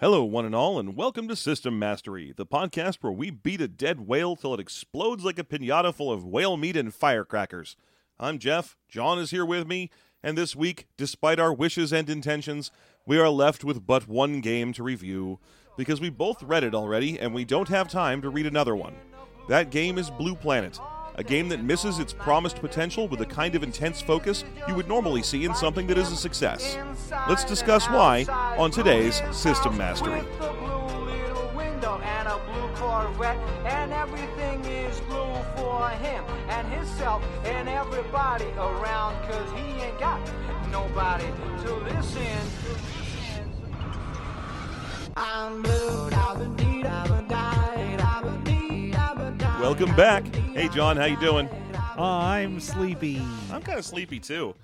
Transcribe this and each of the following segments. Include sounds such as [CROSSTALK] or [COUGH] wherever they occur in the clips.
Hello, one and all, and welcome to System Mastery, the podcast where we beat a dead whale till it explodes like a pinata full of whale meat and firecrackers. I'm Jeff, John is here with me, and this week, despite our wishes and intentions, we are left with but one game to review because we both read it already and we don't have time to read another one. That game is Blue Planet, a game that misses its promised potential with the kind of intense focus you would normally see in something that is a success. Let's discuss why on today's System Mastery. Corvette, and everything is blue for him and himself and everybody around, cause he ain't got nobody to listen. I'm blue, I've been I've I've been died. Welcome back. Hey John, how you doing? I'm sleepy. I'm kind of sleepy too.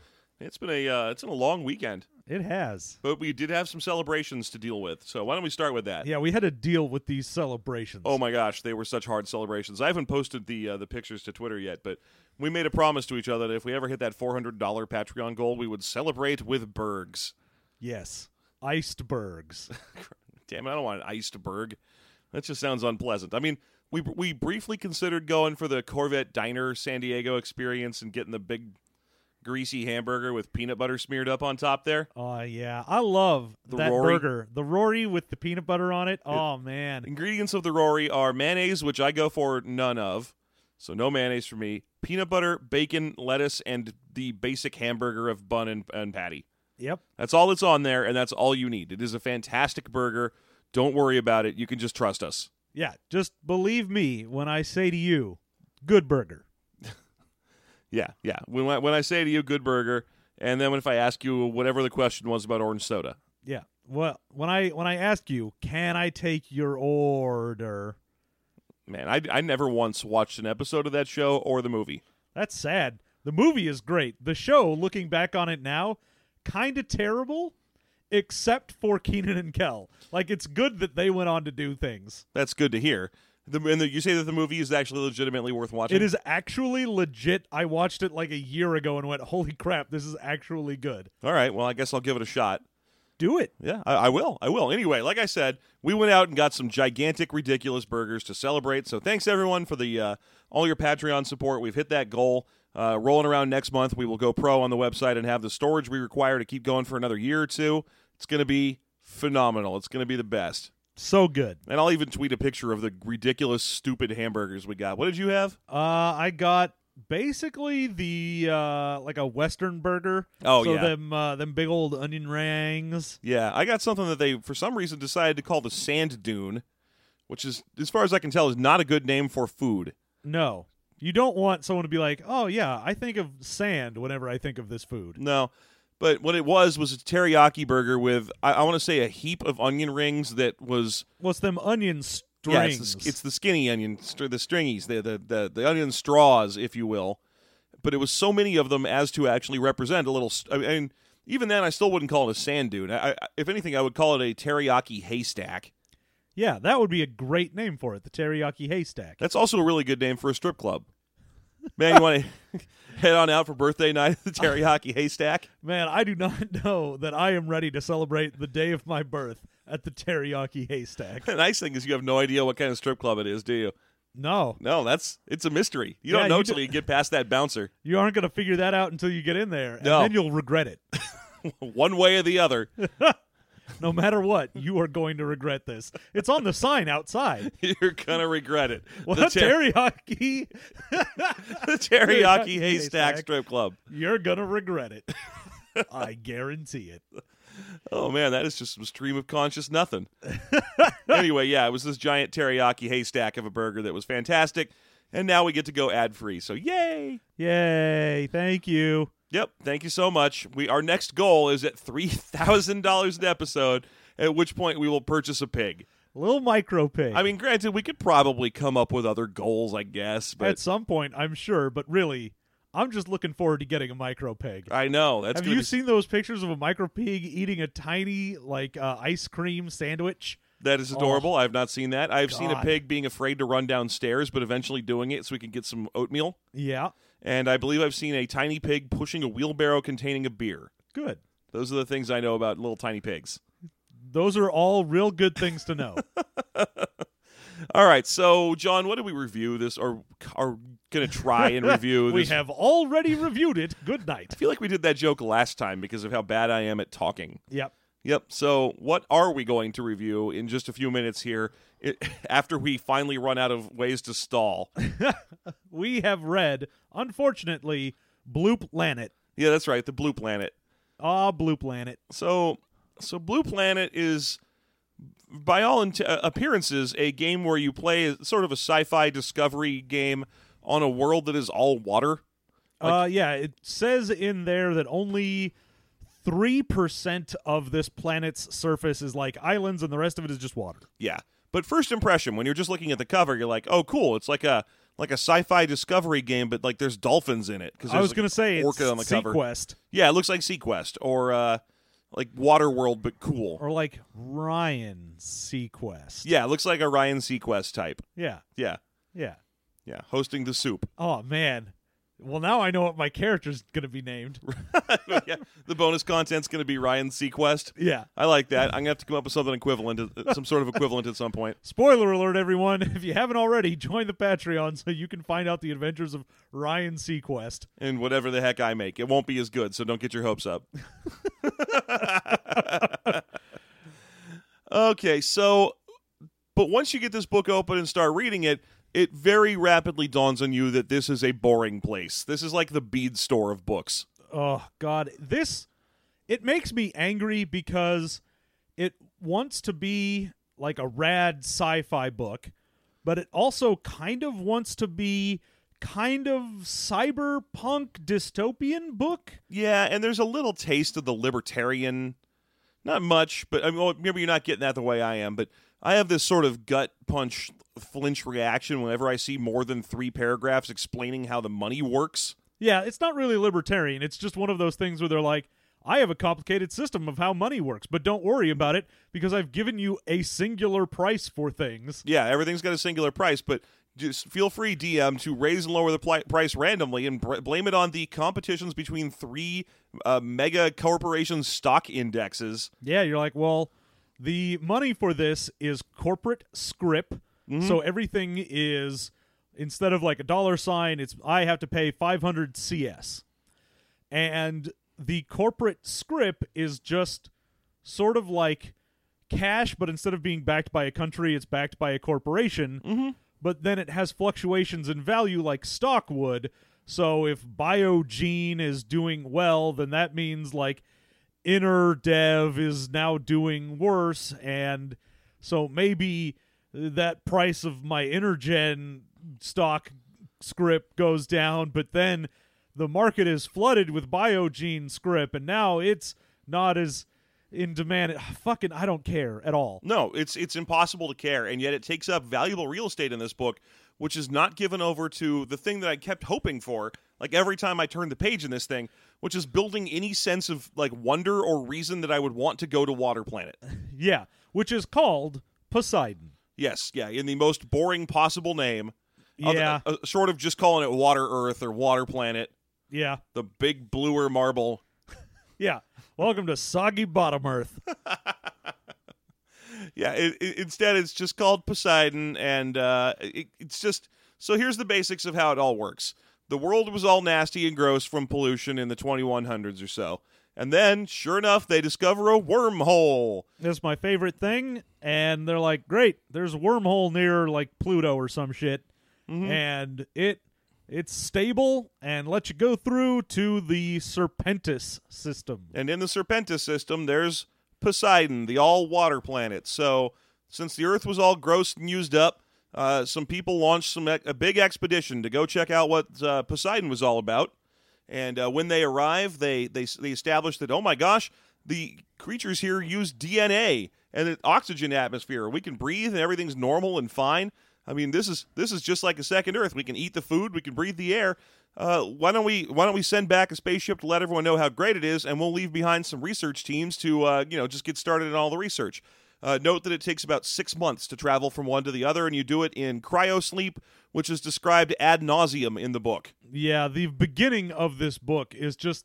It's been a uh, it's been a long weekend, It has. but we did have some celebrations to deal with. So why don't we start with that? Yeah, we had to deal with these celebrations. Oh my gosh, they were such hard celebrations. I haven't posted the uh, the pictures to Twitter yet, but we made a promise to each other that if we ever hit that four hundred dollar Patreon goal, we would celebrate with Bergs. Yes. Iced bergs. [LAUGHS] Damn it, I don't want an iced Berg. That just sounds unpleasant. I mean, we we briefly considered going for the Corvette Diner San Diego experience and getting the big greasy hamburger with peanut butter smeared up on top there. Oh, yeah. I love The that Rory? burger. The Rory with the peanut butter on it. Oh, man. Ingredients of the Rory are mayonnaise, which I go for none of. So no mayonnaise for me. Peanut butter, bacon, lettuce, and the basic hamburger of bun and, and patty. Yep. That's all that's on there, and that's all you need. It is a fantastic burger. Don't worry about it. You can just trust us. Yeah. Just believe me when I say to you, good burger. [LAUGHS] Yeah, yeah. When, I- when I say to you, good burger, and then when if I ask you whatever the question was about orange soda, Yeah. Well, when I when I ask you, can I take your order? man, I, I never once watched an episode of that show or the movie. That's sad. The movie is great. The show, looking back on it now, kind of terrible, except for Keenan and Kel. Like it's good that they went on to do things. That's good to hear. The, and the, you say that the movie is actually legitimately worth watching. It is actually legit. I watched it like a year ago and went, "Holy crap, this is actually good." All right. Well, I guess I'll give it a shot. Do it. Yeah, I, I will. I will. Anyway, like I said, we went out and got some gigantic, ridiculous burgers to celebrate. So thanks everyone for the uh, all your Patreon support. We've hit that goal. Uh, rolling around next month, we will go pro on the website and have the storage we require to keep going for another year or two. It's going to be phenomenal. It's going to be the best. So good. And I'll even tweet a picture of the ridiculous, stupid hamburgers we got. What did you have? Uh, I got basically the uh like a Western burger. Oh, so yeah. them uh, them big old onion rings. Yeah, I got something that they, for some reason, decided to call the Sand Dune, which is, as far as I can tell, is not a good name for food. No, you don't want someone to be like, "Oh yeah, I think of sand whenever I think of this food." No, but what it was was a teriyaki burger with I, I want to say a heap of onion rings that was What's them onion yeah, strings? it's the, it's the skinny onion, str- the stringies, the, the the the onion straws, if you will. But it was so many of them as to actually represent a little. st- I mean, even then, I still wouldn't call it a sand dune. I, I, if anything, I would call it a teriyaki haystack. yeah, that would be a great name for it, the teriyaki haystack. That's also a really good name for a strip club. Man, you want to [LAUGHS] head on out for birthday night at the teriyaki haystack? Man, I do not [LAUGHS] know that I am ready to celebrate the day of my birth at the teriyaki haystack. [LAUGHS] The nice thing is you have no idea what kind of strip club it is, do you? No, No, that's it's a mystery. You Yeah, don't know you till do- you get past that bouncer. you aren't going to figure that out until you get in there, and No. then you'll regret it. One way or the other, No matter what, you are going to regret this. It's on the sign outside. [LAUGHS] you're gonna regret it. What the, ter- teriyaki? [LAUGHS] the teriyaki [LAUGHS] haystack. strip club. You're gonna regret it. I guarantee it. Oh man, that is just some stream of conscious nothing. anyway, yeah, it was this giant teriyaki haystack of a burger that was fantastic, and now we get to go ad free. So yay! Yay! Thank you. Yep, thank you so much. We our next goal is at three thousand dollars an episode. At which point we will purchase a pig. A little micro pig. I mean, granted, we could probably come up with other goals, I guess, but at some point, I'm sure. But really, I'm just looking forward to getting a micro pig. I know that's. Have you be, seen those pictures of a micro pig eating a tiny like uh, ice cream sandwich? that is adorable. I have not seen that. I've seen a pig being afraid to run downstairs, but eventually doing it so we can get some oatmeal. Yeah, And I believe I've seen a tiny pig pushing a wheelbarrow containing a beer. good. Those are the things I know about little tiny pigs. those are all real good things to know. [LAUGHS] All right, so John, what did we review this or are going to try and [LAUGHS] review we this? have already reviewed it. Good night. I feel like we did that joke last time because of how bad I am at talking. Yep. Yep. So, what are we going to review in just a few minutes here it, [LAUGHS] after we finally run out of ways to stall? [LAUGHS] We have read, unfortunately, Blue Planet. yeah, that's right, the Blue Planet. Ah, Blue Planet. So, so Blue Planet is, by all int- uh, appearances, a game where you play sort of a sci-fi discovery game on a world that is all water. uh, yeah, it says in there that only 3% of this planet's surface is like islands and the rest of it is just water. Yeah. But first impression, when you're just looking at the cover, you're like, "Oh, cool! It's like a like a sci-fi discovery game, but like there's dolphins in it." Because I was going to say it's orca on the cover. SeaQuest Yeah, it looks like SeaQuest or uh, like Waterworld, but cool. or like Ryan Sequest. Yeah, it looks like a Ryan Sequest type. Yeah. Yeah, Yeah. yeah, hosting the soup. Oh man. Well, now I know what my character's going to be named. [LAUGHS] yeah, the bonus content's going to be Ryan Sequest. yeah. I like that. I'm gonna have to come up with something equivalent, uh, some sort of equivalent at some point. [LAUGHS] Spoiler alert, everyone. If you haven't already, join the Patreon so you can find out the adventures of Ryan Sequest. And whatever the heck I make, it won't be as good. So don't get your hopes up. [LAUGHS] okay, so, but once you get this book open and start reading it, it very rapidly dawns on you that this is a boring place. This is like the bead store of books. Oh god, this it makes me angry because it wants to be like a rad sci-fi book, but it also kind of wants to be kind of cyberpunk dystopian book. Yeah, and there's a little taste of the libertarian. Not much, but I mean, well, maybe you're not getting that the way I am. But I have this sort of gut punch, flinch reaction whenever I see more than three paragraphs explaining how the money works. Yeah, it's not really libertarian. It's just one of those things where they're like, I have a complicated system of how money works, but don't worry about it because I've given you a singular price for things. Yeah, everything's got a singular price, but just feel free, DM, to raise and lower the pli- price randomly and br- blame it on the competitions between three uh, mega corporation stock indexes. Yeah, you're like, well, the money for this is corporate script. So everything is instead of like a dollar sign, it's I have to pay 500 CS. And the corporate script is just sort of like cash, but instead of being backed by a country, it's backed by a corporation. Mm-hmm. But then it has fluctuations in value like stock would. So if Biogene is doing well, then that means like inner dev is now doing worse and so maybe that price of my intergen stock script goes down but then the market is flooded with biogene script and now it's not as in demand ah, fucking i don't care at all No, it's it's impossible to care, and yet it takes up valuable real estate in this book, which is not given over to the thing that I kept hoping for. Like every time I turned the page in this thing, which is building any sense of like wonder or reason that I would want to go to Water Planet. [LAUGHS] yeah which is called poseidon Yes, yeah, in the most boring possible name. Other- yeah uh, short of just calling it Water Earth or Water Planet, yeah the big bluer marble. [LAUGHS] yeah welcome to soggy bottom earth [LAUGHS] Yeah, it, it, instead it's just called Poseidon, and uh, it, it's just so. Here's the basics of how it all works. The world was all nasty and gross from pollution in the 2100s or so, and then, sure enough, they discover a wormhole. That's my favorite thing. And they're like, great, there's a wormhole near like Pluto or some shit. And it it's stable and lets you go through to the Serpentis system. And in the Serpentis system, there's Poseidon, the all water planet. So, since the Earth was all gross and used up, uh, some people launched some a big expedition to go check out what uh, Poseidon was all about. And uh, when they arrive, they they they establish that oh my gosh, the creatures here use DNA and an oxygen atmosphere. We can breathe and everything's normal and fine. I mean, this is this is just like a second Earth. We can eat the food, we can breathe the air. Uh, why don't we why don't we send back a spaceship to let everyone know how great it is, and we'll leave behind some research teams to uh, you know just get started in all the research. Uh, note that it takes about six months to travel from one to the other, and you do it in cryosleep, which is described ad nauseum in the book. Yeah, the beginning of this book is just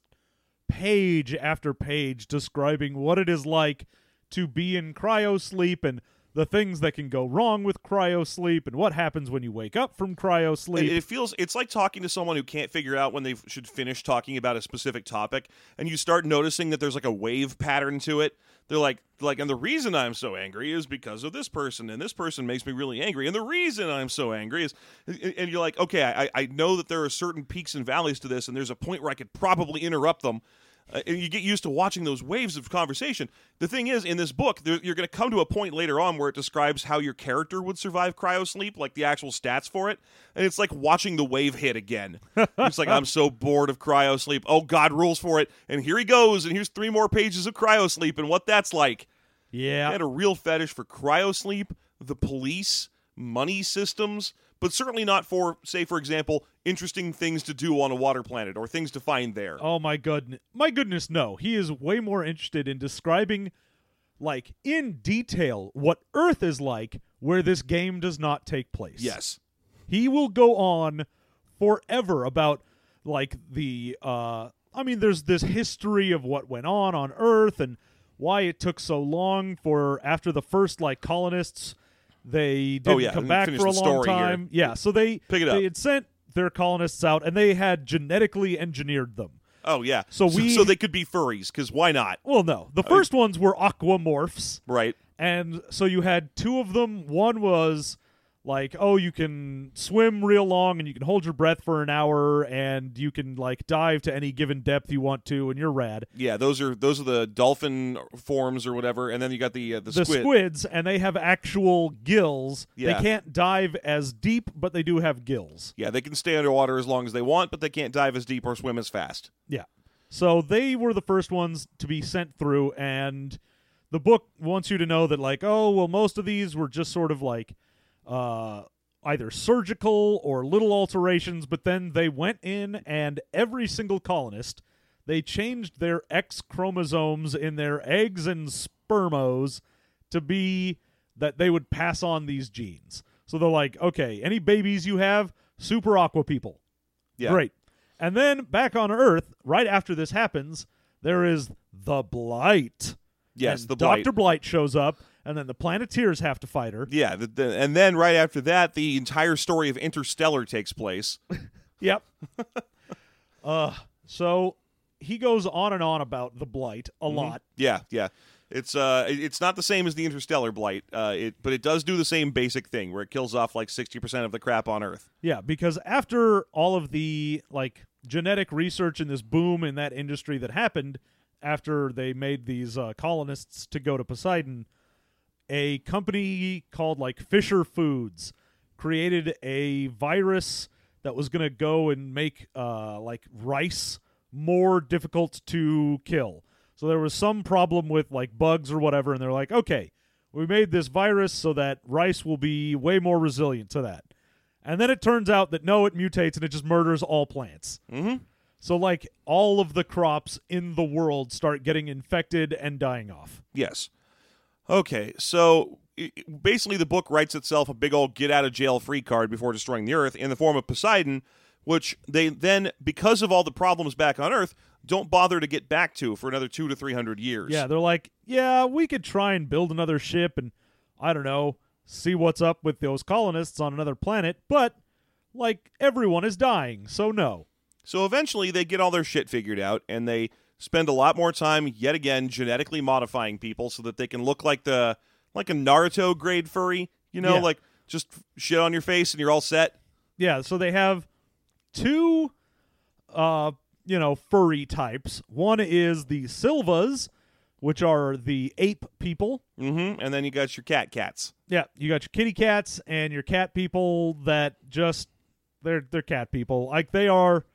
page after page describing what it is like to be in cryo sleep and the things that can go wrong with cryo sleep and what happens when you wake up from cryo It, it feels it's like talking to someone who can't figure out when they should finish talking about a specific topic, and you start noticing that there's like a wave pattern to it. They're like, like, and the reason I'm so angry is because of this person, and this person makes me really angry, and the reason I'm so angry is, and you're like, okay, I, I know that there are certain peaks and valleys to this, and there's a point where I could probably interrupt them. Uh, and you get used to watching those waves of conversation. The thing is, in this book, there, you're going to come to a point later on where it describes how your character would survive cryosleep, like the actual stats for it, and it's like watching the wave hit again. [LAUGHS] it's like I'm so bored of cryosleep. Oh, God rules for it, and here he goes, and here's three more pages of cryosleep and what that's like. Yeah, I had a real fetish for cryosleep, the police, money systems, but certainly not for, say, for example, interesting things to do on a water planet or things to find there. Oh my goodness. My goodness, no. He is way more interested in describing like in detail what Earth is like where this game does not take place. Yes. He will go on forever about like the uh I mean there's this history of what went on on Earth and why it took so long for after the first like colonists they oh, didn't Oh, yeah, come back for a long story here. time. Yeah, so they Pick it up. they had sent their colonists out and they had genetically engineered them. Oh yeah. So we- so they could be furries because why not? Well, no. The first ones were aquamorphs, Right. and so you had two of them. One was like, oh, you can swim real long and you can hold your breath for an hour and you can like dive to any given depth you want to and you're rad. Yeah, those are those are the dolphin forms or whatever, and then you got the uh, the, The squid. squids and they have actual gills. Yeah. They can't dive as deep, but they do have gills. Yeah, they can stay underwater as long as they want, but they can't dive as deep or swim as fast. Yeah. So they were the first ones to be sent through, and the book wants you to know that, like, oh, well, most of these were just sort of like uh, either surgical or little alterations, but then they went in and every single colonist, they changed their X chromosomes in their eggs and spermos to be that they would pass on these genes. So they're like, okay, any babies you have, super aqua people. Yeah. Great. And then back on Earth, right after this happens, there is the Blight. Yes, And the blight. Dr. Blight shows up, and then the Planeteers have to fight her. Yeah, the, the, and then right after that, the entire story of Interstellar takes place. [LAUGHS] Yep. [LAUGHS] uh, so he goes on and on about the Blight a lot. Yeah, yeah. It's uh, it's not the same as the Interstellar blight, uh, it but it does do the same basic thing where it kills off like sixty percent of the crap on Earth. Yeah, because after all of the like genetic research and this boom in that industry that happened after they made these uh, colonists to go to Poseidon, a company called like Fisher Foods created a virus that was going to go and make uh, like rice more difficult to kill. So there was some problem with like bugs or whatever, and they're like, okay, we made this virus so that rice will be way more resilient to that. And then it turns out that no, it mutates and it just murders all plants. Mm-hmm. So like all of the crops in the world start getting infected and dying off. Yes. Okay, so basically, the book writes itself a big old get out of jail free card before destroying the Earth in the form of Poseidon, which they then, because of all the problems back on Earth, don't bother to get back to for another two to three hundred years. Yeah, they're like, yeah, we could try and build another ship and I don't know, see what's up with those colonists on another planet, but like everyone is dying, so no. So eventually, they get all their shit figured out, and they spend a lot more time, yet again, genetically modifying people so that they can look like the like a Naruto grade furry. You know, Yeah. like just shit on your face and you're all set. Yeah, so they have two uh, you know, furry types. One is the Silvas, which are the ape people. Mm-hmm. And then you got your cat cats. Yeah, you got your kitty cats and your cat people that just they're they're cat people. Like they are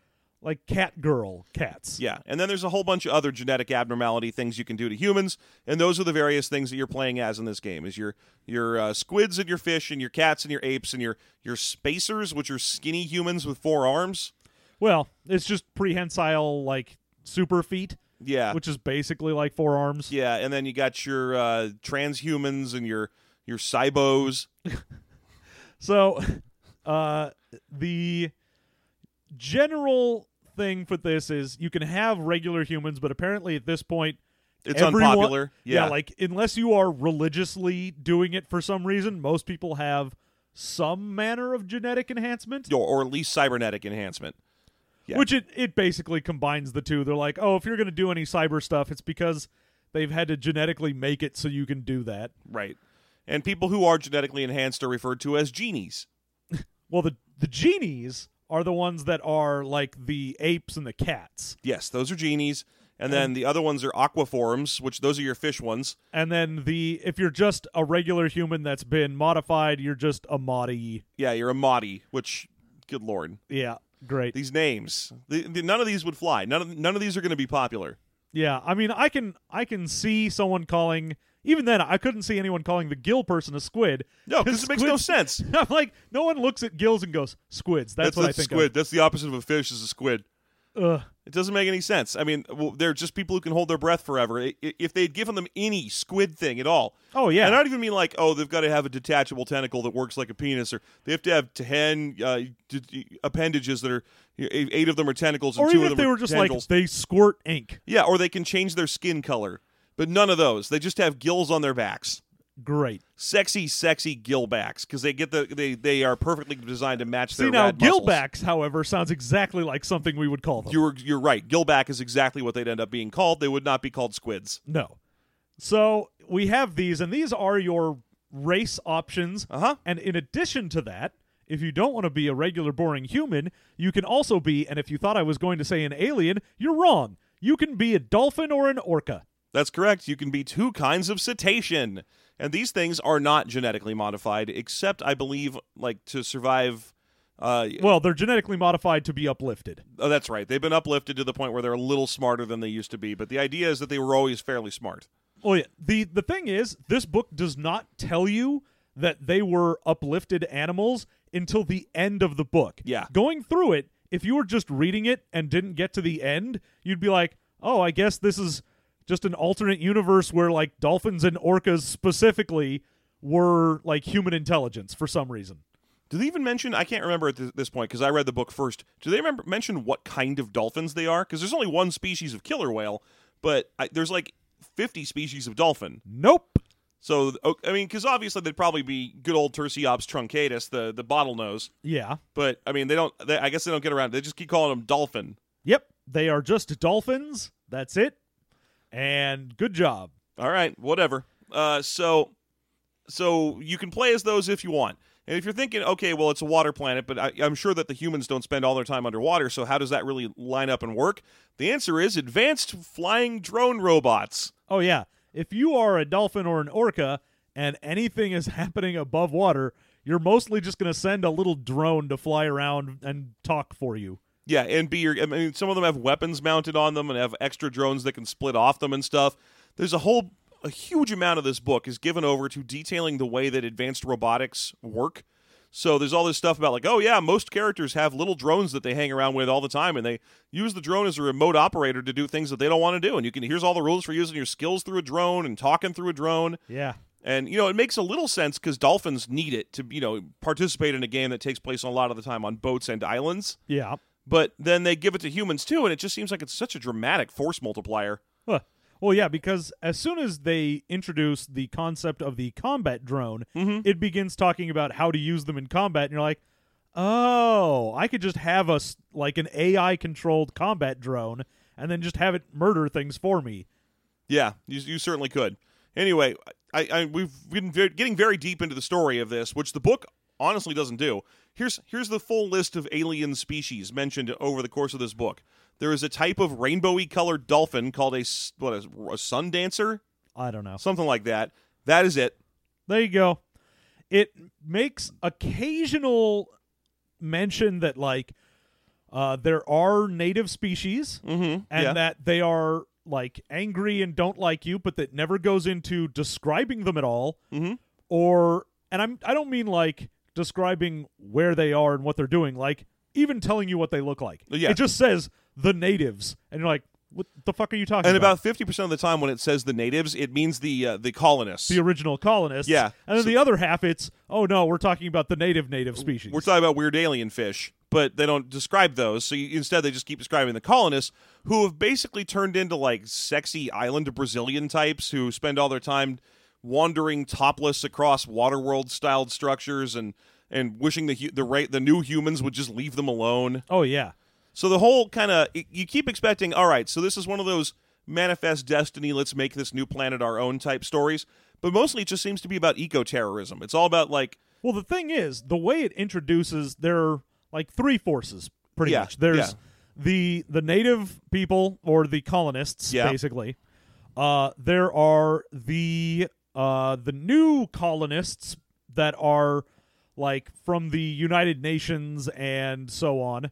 like cat girl cats. Yeah, and then there's a whole bunch of other genetic abnormality things you can do to humans, and those are the various things that you're playing as in this game. Is your your uh, squids and your fish and your cats and your apes and your your spacers, which are skinny humans with four arms. Well, it's just prehensile like super feet, Yeah, which is basically like four arms. yeah, and then you got your uh, transhumans and your your cybos. [LAUGHS] So, [LAUGHS] uh, the general thing for this is you can have regular humans, but apparently at this point, It's Everyone- unpopular. Yeah. like unless you are religiously doing it for some reason, most people have some manner of genetic enhancement. or, or at least cybernetic enhancement. Yeah. Which it, it basically combines the two. They're like, oh, if you're going to do any cyber stuff, it's because they've had to genetically make it so you can do that. Right. And people who are genetically enhanced are referred to as genies. [LAUGHS] Well, the the genies are the ones that are like the apes and the cats, Yes, those are genies. And then the other ones are aquaforms, which those are your fish ones. and then the if you're just a regular human that's been modified, you're just a modi. Yeah, you're a modi, which, good lord, Yeah, great. these names, the, the, none of these would fly. None of none of these are going to be popular. Yeah, I mean, I can I can see someone calling. Even then, I couldn't see anyone calling the gill person a squid. No, because it makes no sense. [LAUGHS] I'm like, no one looks at gills and goes squids. That's, what I a think squid. That's the opposite of a fish. Is a squid. Ugh. It doesn't make any sense. I mean, well, they're just people who can hold their breath forever. I- i- If they'd given them any squid thing at all, Oh yeah, and I don't even mean like, oh, they've got to have a detachable tentacle that works like a penis, or they have to have ten uh, appendages that are you know, eight of them are tentacles, and or two even of if them they are were just tendrils. like they squirt ink. yeah, or they can change their skin color, but none of those. They just have gills on their backs. Great. Sexy, sexy gill backs because they get the they they are perfectly designed to match See their now, rad muscles. gillbacks, however, sounds exactly like something we would call them. You're you're right. Gillback is exactly what they'd end up being called. They would not be called squids. no. So we have these, and these are your race options. Uh huh. And in addition to that, if you don't want to be a regular boring human, you can also be, and if you thought I was going to say an alien, you're wrong. You can be a dolphin or an orca. That's correct. You can be two kinds of cetacean. And these things are not genetically modified, except, I believe, like to survive. Uh, Well, they're genetically modified to be uplifted. oh, that's right. They've been uplifted to the point where they're a little smarter than they used to be. But the idea is that they were always fairly smart. Oh yeah. The the thing is, this book does not tell you that they were uplifted animals until the end of the book. Yeah. Going through it, if you were just reading it and didn't get to the end, you'd be like, "Oh, I guess this is just an alternate universe where like dolphins and orcas specifically were like human intelligence for some reason." Do they even mention? I can't remember at this point because I read the book first. Do they remember mention what kind of dolphins they are? Because there's only one species of killer whale, but I, there's like 50 species of dolphin. Nope. So, I mean, because obviously they'd probably be good old Tursiops truncatus, the the bottlenose. Yeah. But I mean, they don't. They, I guess they don't get around. They just keep calling them dolphin. Yep. They are just dolphins. That's it. And good job. All right, whatever. Uh, so, so you can play as those if you want. And if you're thinking, okay, well, it's a water planet, but I, I'm sure that the humans don't spend all their time underwater, so how does that really line up and work? The answer is advanced flying drone robots. Oh yeah. If you are a dolphin or an orca and anything is [LAUGHS] happening above water, you're mostly just going to send a little drone to fly around and talk for you. Yeah, and be your. I mean, some of them have weapons mounted on them and have extra drones that can split off them and stuff. There's a whole, a huge amount of this book is given over to detailing the way that advanced robotics work. So there's all this stuff about like, oh yeah, most characters have little drones that they hang around with all the time, and they use the drone as a remote operator to do things that they don't want to do. And you can here's all the rules for using your skills through a drone and talking through a drone. Yeah. And you know, it makes a little sense because dolphins need it to you know participate in a game that takes place a lot of the time on boats and islands Yeah. But then they give it to humans too, and it just seems like it's such a dramatic force multiplier. Huh. Well, yeah, because as soon as they introduce the concept of the combat drone, mm-hmm. it begins talking about how to use them in combat, and you're like, oh, I could just have a s- like an AI controlled combat drone, and then just have it murder things for me. Yeah, you, you certainly could. Anyway, I, I we've been getting very deep into the story of this, which the book honestly doesn't do. Here's here's the full list of alien species mentioned over the course of this book. There is a type of rainbowy colored dolphin called a what is a sun dancer, I don't know. something like that. That is it. There you go. It makes occasional mention that like uh, there are native species Mm-hmm. and yeah. that they are like angry and don't like you, but that never goes into describing them at all. Mhm. Or and I'm I don't mean like describing where they are and what they're doing, like even telling you what they look like. Yeah. It just says the natives, and you're like, what the fuck are you talking about? and about? about fifty percent of the time, when it says the natives, it means the uh, the colonists. the original colonists. Yeah. And then So- the other half, it's, oh no, we're talking about the native native species. We're talking about weird alien fish. but they don't describe those. So you, instead, they just keep describing the colonists who have basically turned into like sexy island Brazilian types who spend all their time wandering topless across waterworld styled structures and and wishing the the right the new humans would just leave them alone. Oh yeah. So the whole kind of you keep expecting, all right, so this is one of those manifest destiny, let's make this new planet our own type stories, but mostly it just seems to be about eco-terrorism. It's all about like Well, the thing is, the way it introduces there are like three forces pretty Yeah, much. There's yeah. the the native people or the colonists Yeah. basically. Uh there are the uh the new colonists that are like from the United Nations and so on.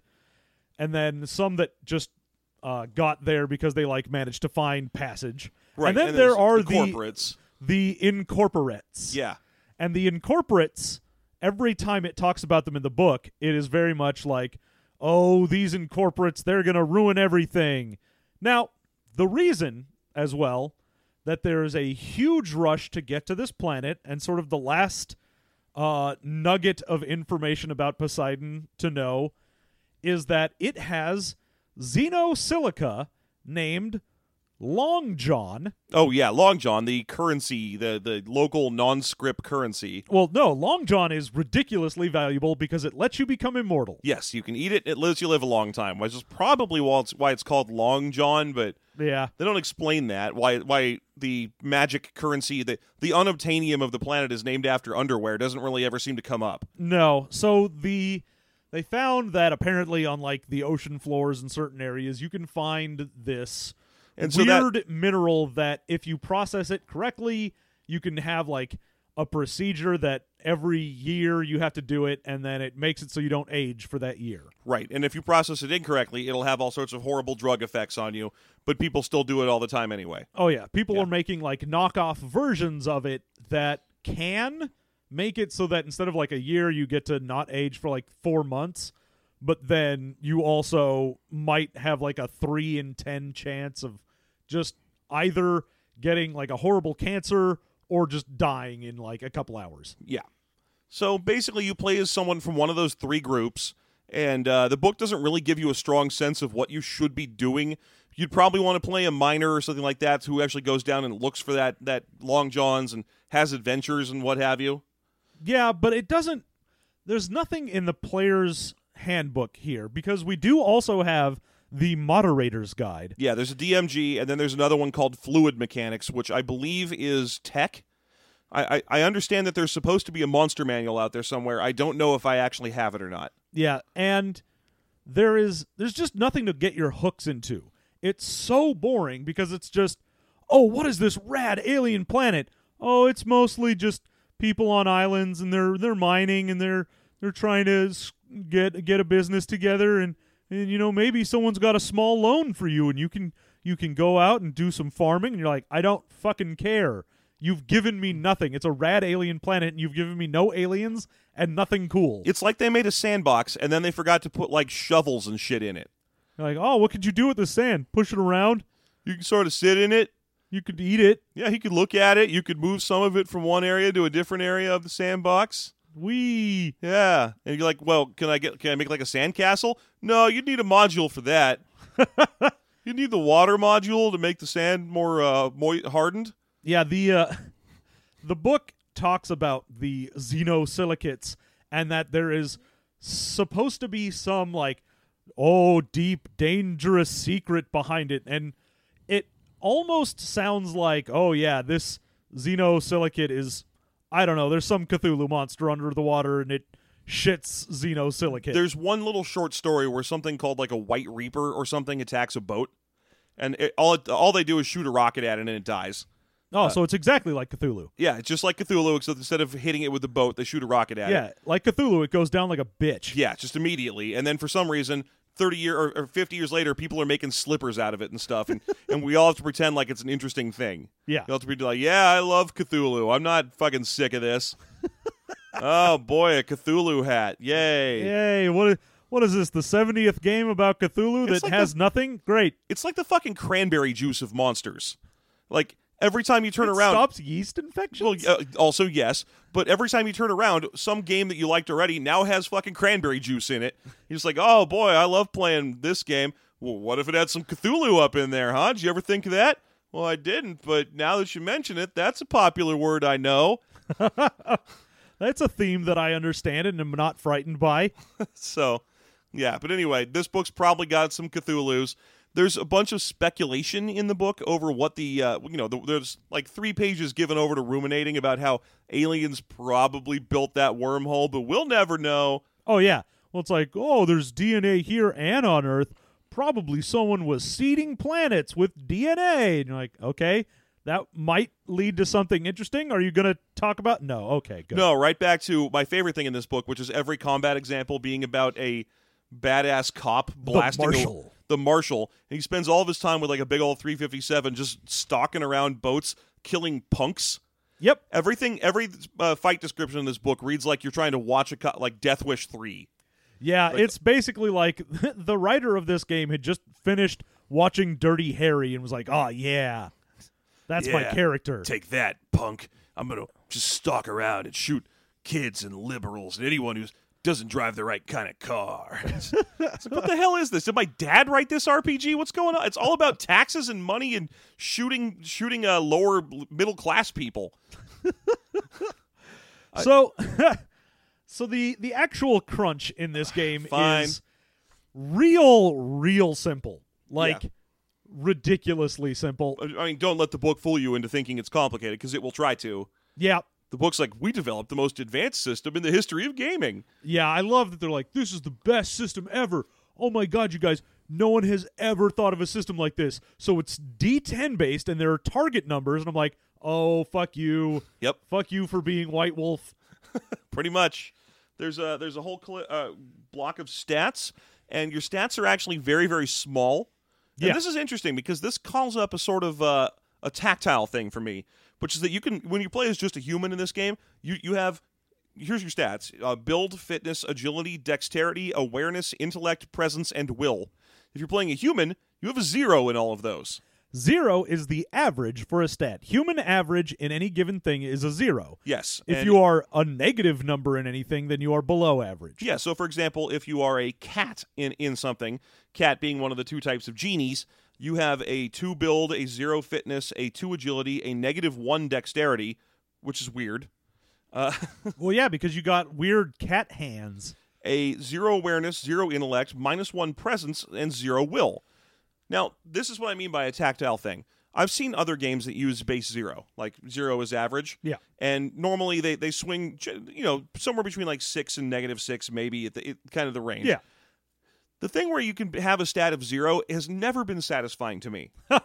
And then some that just uh, got there because they like managed to find passage. right. And then and there are the the corporates. the incorporates. Yeah. And the incorporates, every time it talks about them in the book, it is very much like, oh, these incorporates, they're going to ruin everything. Now, the reason as well that there is a huge rush to get to this planet and sort of the last uh, nugget of information about Poseidon to know is that it has xenosilica named Long John. Oh yeah, Long John, the currency, the the local non-script currency. Well, no, Long John is ridiculously valuable because it lets you become immortal. Yes, you can eat it. It lets you live a long time, which is probably why it's, why it's called Long John. But Yeah. they don't explain that why why the magic currency, the the unobtainium of the planet is named after underwear doesn't really ever seem to come up. No. So the they found that apparently on like the ocean floors in certain areas you can find this And so that- weird mineral that if you process it correctly, you can have like a procedure that every year you have to do it and then it makes it so you don't age for that year. Right, and if you process it incorrectly, it'll have all sorts of horrible drug effects on you. But people still do it all the time anyway. Oh yeah, people Yeah. are making like knockoff versions of it that can make it so that instead of like a year you get to not age for like 4 months, but then you also might have like a 3 in 10 chance of just either getting like a horrible cancer or just dying in like a couple hours. Yeah. So basically, you play as someone from one of those three groups, and uh, the book doesn't really give you a strong sense of what you should be doing. You'd probably want to play a miner or something like that who actually goes down and looks for that that long johns and has adventures and what have you. Yeah, but it doesn't. There's nothing in the player's handbook here because we do also have the moderator's guide. Yeah, there's a DMG, and then there's another one called Fluid Mechanics, which I believe is tech. I, I, I understand that there's supposed to be a monster manual out there somewhere. I don't know if I actually have it or not. Yeah, and there is there's just nothing to get your hooks into. It's so boring because it's just, oh, what is this rad alien planet? Oh, it's mostly just people on islands and they're they're mining and they're they're trying to get get a business together and and you know maybe someone's got a small loan for you and you can you can go out and do some farming and you're like, I don't fucking care. You've given me nothing. It's a rad alien planet and you've given me no aliens and nothing cool. It's like they made a sandbox, and then they forgot to put like shovels and shit in it. You're like, oh, what could you do with the sand? Push it around. You can sort of sit in it. You could eat it. Yeah, you could look at it. You could move some of it from one area to a different area of the sandbox. We Yeah, and you're like, well, can I get? Can I make like a sandcastle? No, you'd need a module for that. [LAUGHS] you need the water module to make the sand more uh, moi- hardened. yeah the uh, [LAUGHS] the book talks about the xenosilicates and that there is supposed to be some like oh deep dangerous secret behind it and it almost sounds like oh yeah this xenosilicate is I don't know there's some Cthulhu monster under the water and it shits xenosilicate. There's one little short story where something called like a white reaper or something attacks a boat, and it, all it, all they do is shoot a rocket at it and it dies. oh, uh, so it's exactly like Cthulhu. Yeah, it's just like Cthulhu, except instead of hitting it with the boat, they shoot a rocket at it. Yeah, like Cthulhu, it goes down like a bitch. Yeah, just immediately. And then for some reason, 30 year or, or 50 years later, people are making slippers out of it and stuff. And, [LAUGHS] and we all have to pretend like it's an interesting thing. Yeah. You have to be like, yeah, I love Cthulhu. I'm not fucking sick of this. [LAUGHS] oh, boy, a Cthulhu hat. Yay. Yay! What is, what is this? The seventieth game about Cthulhu It's that like has the- nothing? Great. It's like the fucking cranberry juice of monsters. Like, Every time you turn It around, stops yeast infections. Well, uh, also yes, but every time you turn around, some game that you liked already now has fucking cranberry juice in it. You're just like, oh boy, I love playing this game. Well, what if it had some Cthulhu up in there, huh? Did you ever think of that? Well, I didn't, but now that you mention it, that's a popular word I know. [LAUGHS] That's a theme that I understand and am not frightened by. [LAUGHS] So, yeah. But anyway, this book's probably got some Cthulhu's. There's a bunch of speculation in the book over what the, uh, you know, the, there's like three pages given over to ruminating about how aliens probably built that wormhole, but we'll never know. Oh yeah. Well, it's like, oh, there's DNA here and on Earth. Probably someone was seeding planets with DNA. And you're like, okay, that might lead to something interesting. Are you going to talk about? No. Okay, good. No, right back to my favorite thing in this book, which is every combat example being about a badass cop blasting a- marshal. the marshal. And he spends all of his time with like a big old 357 just stalking around boats, killing punks. Yep. Everything, every uh, fight description in this book reads like you're trying to watch a co- like Death Wish three. Yeah, it's basically like [LAUGHS] the writer of this game had just finished watching Dirty Harry and was like, "Oh yeah, that's my character." Take that, punk! I'm gonna just stalk around and shoot kids and liberals and anyone who doesn't drive the right kind of car. [LAUGHS] Like, what the [LAUGHS] hell is this? Did my dad write this RPG? What's going on? It's all about taxes and money and shooting shooting uh, lower middle class people. [LAUGHS] so, so the the actual crunch in this [SIGHS] game Fine. is real, real simple, like Yeah. ridiculously simple. I mean, don't let the book fool you into thinking it's complicated because it will try to. Yeah, The book's like, we developed the most advanced system in the history of gaming. yeah, I love that they're like, "This is the best system ever." Oh my god, you guys! No one has ever thought of a system like this. So it's D10 based, and there are target numbers, and I'm like, "Oh fuck you!" Yep. Fuck you for being White Wolf. [LAUGHS] pretty much. There's a there's a whole cli uh, block of stats, and your stats are actually very very small. And Yeah. this is interesting because this calls up a sort of uh, a tactile thing for me, which is that you can when you play as just a human in this game, you you have here's your stats: uh, build, fitness, agility, dexterity, awareness, intellect, presence, and will. If you're playing a human, you have a zero in all of those. Zero is the average for a stat. Human average in any given thing is a zero. Yes. If you are a negative number in anything, then you are below average. Yeah, so for example, if you are a cat in, in something, cat being one of the two types of genies, you have a 2 build, a 0 fitness, a 2 agility, a negative 1 dexterity, which is weird, uh, [LAUGHS] Well, yeah, because you got weird cat hands. a 0 awareness, 0 intellect, minus 1 presence, and 0 will. Now, this is what I mean by a tactile thing. I've seen other games that use base 0, like 0 is average. Yeah. And normally they, they swing, you know, somewhere between like 6 and negative 6, maybe, at the, it, kind of the range. Yeah. The thing where you can have a stat of zero has never been satisfying to me. [LAUGHS] you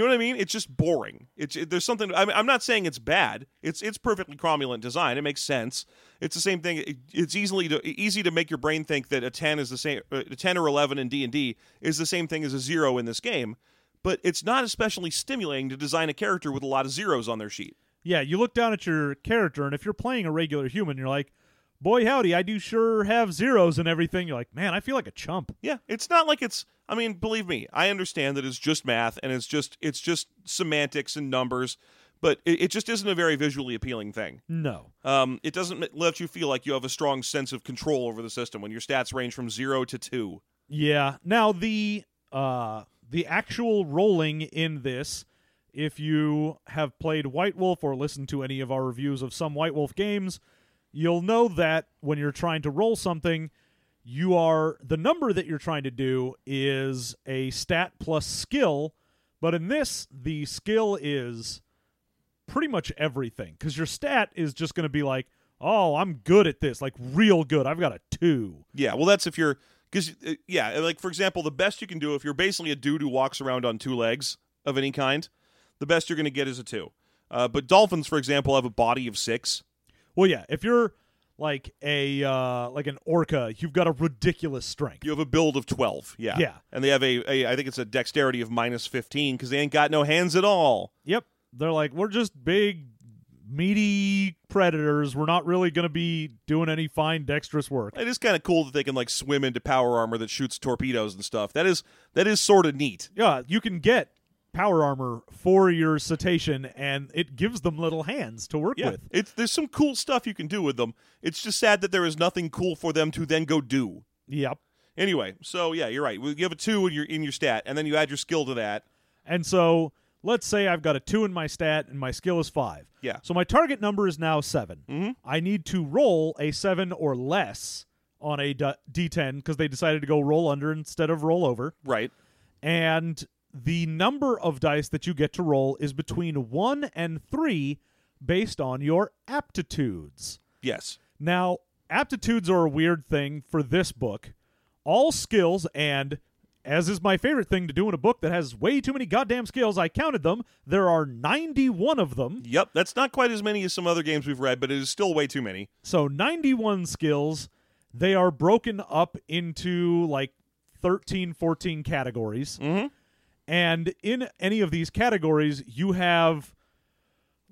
know what I mean? It's just boring. It's it, there's something. I mean, I'm not saying it's bad. It's it's perfectly cromulent design. It makes sense. It's the same thing. It, it's easily to easy to make your brain think that a ten is the same. uh, A ten or eleven in D and D is the same thing as a zero in this game. But it's not especially stimulating to design a character with a lot of zeros on their sheet. Yeah, you look down at your character, and if you're playing a regular human, you're like, boy, howdy, I do sure have zeros and everything. You're like, man, I feel like a chump. Yeah, it's not like it's. I mean, believe me, I understand that it's just math and it's just it's just semantics and numbers, but it, it just isn't a very visually appealing thing. No. Um, it doesn't let you feel like you have a strong sense of control over the system when your stats range from zero to two. Yeah. Now the uh the actual rolling in this, if you have played White Wolf or listened to any of our reviews of some White Wolf games, you'll know that when you're trying to roll something, you are the number that you're trying to do is a stat plus skill, but in this the skill is pretty much everything cuz your stat is just going to be like, "Oh, I'm good at this, like real good. I've got a 2." Yeah, well, that's if you're because uh, yeah, like for example, the best you can do if you're basically a dude who walks around on two legs of any kind, the best you're going to get is a two. Uh, but dolphins, for example, have a body of six. Well, yeah, if you're like a uh, like an orca, you've got a ridiculous strength. You have a build of twelve. Yeah, Yeah. and they have a, a I think it's a dexterity of minus fifteen because they ain't got no hands at all. Yep, they're like we're just big, meaty predators. We're not really going to be doing any fine dexterous work. It is kind of cool that they can like swim into power armor that shoots torpedoes and stuff. That is that is sort of neat. Yeah, you can get power armor for your cetacean, and it gives them little hands to work Yeah, with. it's there's some cool stuff you can do with them. It's just sad that there is nothing cool for them to then go do. Yep. Anyway, so yeah, you're right. You have a two in your in your stat, and then you add your skill to that. And so let's say I've got a two in my stat and my skill is five. Yeah. So my target number is now 7 Mhm. I need to roll a seven or less on a d- d10 because they decided to go roll under instead of roll over. Right. And the number of dice that you get to roll is between one and three based on your aptitudes. Yes. Now, aptitudes are a weird thing for this book. All skills, and as is my favorite thing to do in a book that has way too many goddamn skills, I counted them. There are 91 of them. Yep. That's not quite as many as some other games we've read, but it is still way too many. So 91 skills. They are broken up into like 13, 14 categories. Mhm. And in any of these categories, you have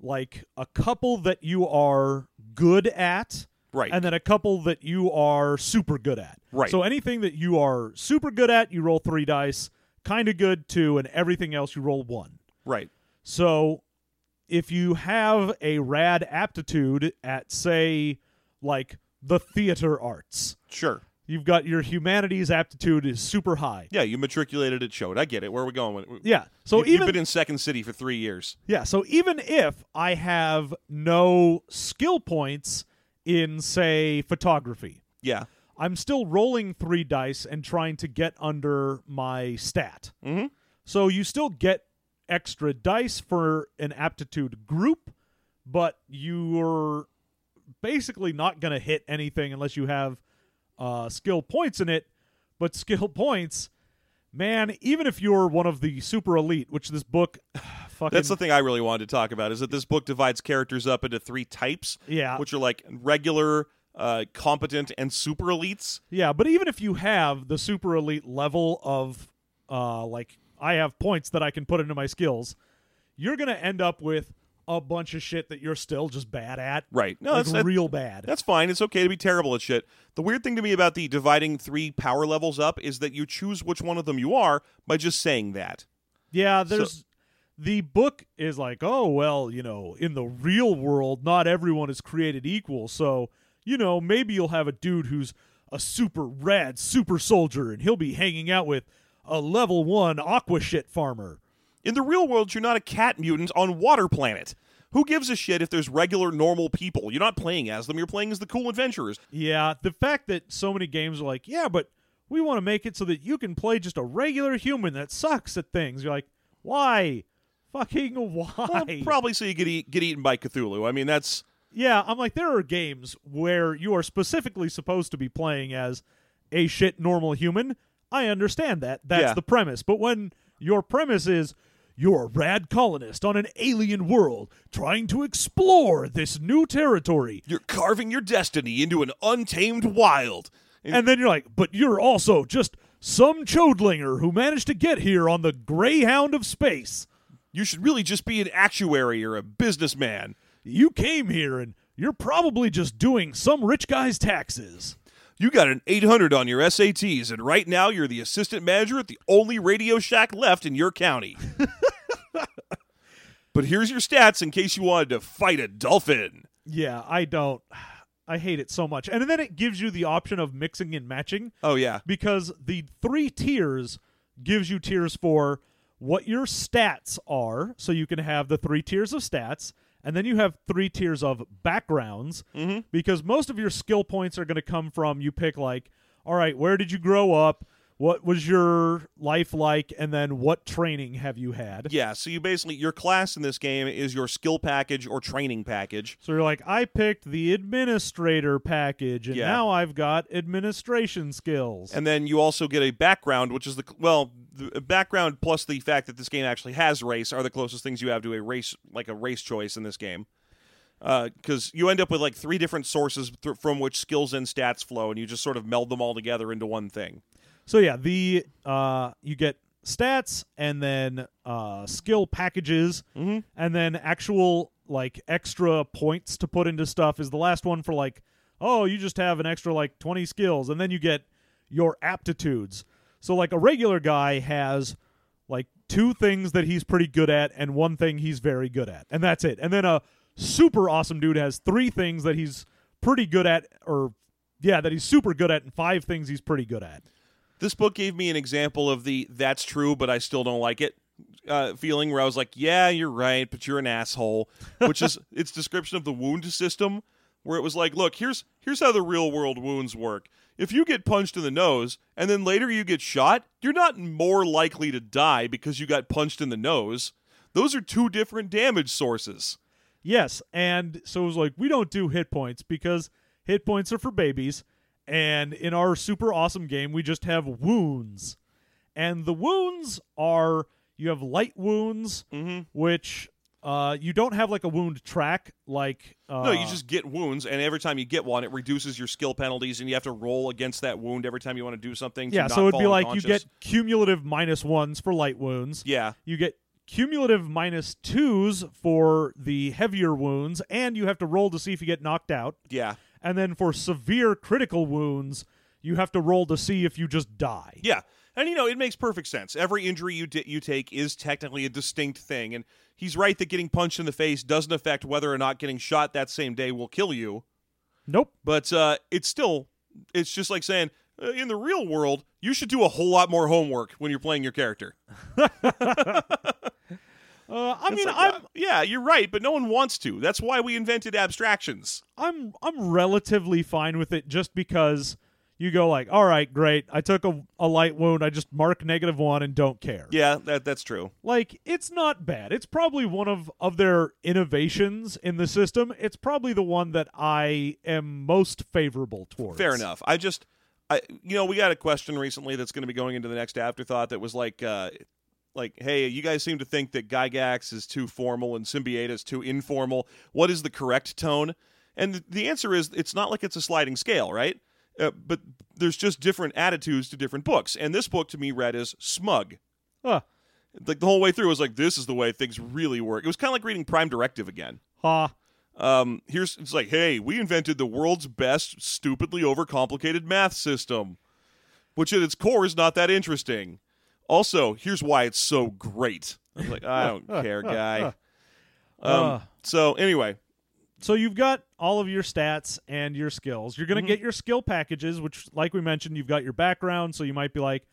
like a couple that you are good at. Right. And then a couple that you are super good at. Right. So anything that you are super good at, you roll three dice. Kind of good, two. And everything else, you roll one. right. So if you have a rad aptitude at, say, like the theater arts, Sure. You've got your humanities aptitude is super high. Yeah, you matriculated at Chode. I get it. Where are we going? with it? Yeah. So you, even have been in Second City for three years. yeah, so even if I have no skill points in say photography, Yeah. I'm still rolling 3 dice and trying to get under my stat. Mhm. So you still get extra dice for an aptitude group, but you're basically not going to hit anything unless you have uh, skill points in it. But skill [LAUGHS] points, man, even if you're one of the super elite, which this book, [SIGHS] fucking, That's the thing I really wanted to talk about is that this book divides characters up into three types, yeah, which are like regular, uh, competent, and super elites. yeah. But even if you have the super elite level of, uh, like I have points that I can put into my skills, you're gonna end up with a bunch of shit that you're still just bad at, Right. No, like that's that- real bad. That's fine. It's okay to be terrible at shit. The weird thing to me about the dividing three power levels up is that you choose which one of them you are by just saying that. Yeah, there's the book is like, oh well, you know, in the real world, not everyone is created equal. So, you know, maybe you'll have a dude who's a super rad super soldier, and he'll be hanging out with a level one aqua shit farmer. In the real world, you're not a cat mutant on Water Planet. Who gives a shit if there's regular, normal people? You're not playing as them. You're playing as the cool adventurers. Yeah, the fact that so many games are like, yeah, but we want to make it so that you can play just a regular human that sucks at things. You're like, why? Fucking [LAUGHS] why? Well, probably so you get eat, get eaten by Cthulhu. I mean, that's Yeah, I'm like, there are games where you are specifically supposed to be playing as a shit normal human. I understand that. That's Yeah. the premise. But when your premise is you're a rad colonist on an alien world trying to explore this new territory, you're carving your destiny into an untamed wild. And, and then you're like, but you're also just some chodlinger who managed to get here on the Greyhound of space. you should really just be an actuary or a businessman. You came here and you're probably just doing some rich guy's taxes. You got an 800 on your SATs, and right now you're the assistant manager at the only Radio Shack left in your county. [LAUGHS] but here's your stats in case you wanted to fight a dolphin. Yeah, I don't. I hate it so much. And then it gives you the option of mixing and matching Oh, yeah. because the three tiers gives you tiers for what your stats are. So you can have the three tiers of stats. And then you have three tiers of backgrounds Mhm. because most of your skill points are going to come from you pick, like, all right, where did you grow up? What was your life like? And then what training have you had? Yeah, so you basically, your class in this game is your skill package or training package. So you're like, I picked the administrator package, and Yeah. now I've got administration skills. And then you also get a background, which is the, well, the background plus the fact that this game actually has race are the closest things you have to a race, like a race choice in this game. Uh, because you end up with like three different sources th- from which skills and stats flow, and you just sort of meld them all together into one thing. So yeah, the uh, you get stats and then uh, skill packages, Mhm. and then actual like extra points to put into stuff is the last one for like, oh, you just have an extra like twenty skills, and then you get your aptitudes. So like a regular guy has like two things that he's pretty good at and one thing he's very good at. And that's it. And then a super awesome dude has three things that he's pretty good at or yeah, that he's super good at and five things he's pretty good at. This book gave me an example of the "that's true, but I still don't like it" uh, feeling, where I was like, "Yeah, you're right, but you're an asshole," which is [LAUGHS] its description of the wound system, where it was like, "Look, here's here's how the real world wounds work. If you get punched in the nose and then later you get shot, you're not more likely to die because you got punched in the nose. Those are two different damage sources." Yes, and so it was like we don't do hit points because hit points are for babies, and in our super awesome game we just have wounds. And the wounds are you have light wounds, Mm-hmm. which uh, you don't have like a wound track like uh, No, you just get wounds, and every time you get one, it reduces your skill penalties, and you have to roll against that wound every time you want to do something. to yeah so it'd be like you get cumulative minus ones for light wounds yeah, you get cumulative minus twos for the heavier wounds and you have to roll to see if you get knocked out yeah, and then for severe critical wounds you have to roll to see if you just die yeah. And you know, it makes perfect sense. Every injury you di- you take is technically a distinct thing, and he's right that getting punched in the face doesn't affect whether or not getting shot that same day will kill you. nope But uh, it's still, it's just like saying. Uh, in the real world, you should do a whole lot more homework when you're playing your character. [LAUGHS] uh, i mean like, i'm uh, yeah, you're right, but no one wants to. That's why we invented abstractions. i'm i'm relatively fine with it just because you go like all right great i took a, a light wound i just mark negative one and don't care Yeah, that that's true. like it's not bad it's probably one of of their innovations in the system it's probably the one that i am most favorable towards Fair enough. I just, I you know, we got a question recently that's going to be going into the next afterthought that was like, uh, like, hey, you guys seem to think that Gygax is too formal and Siembieda is too informal. What is the correct tone? And the answer is, it's not like it's a sliding scale, right? Uh, but there's just different attitudes to different books. And this book to me read as smug. Huh. Like the whole way through it was like, this is the way things really work. It was kind of like reading Prime Directive again. ha Um, here's it's like, hey, we invented the world's best stupidly overcomplicated math system, which at its core is not that interesting. Also, here's why it's so great. I was like, I don't [LAUGHS] care, guy. Um, Uh. so anyway, so you've got all of your stats and your skills. You're going to Mm-hmm. get your skill packages, which, like we mentioned, you've got your background. So you might be like,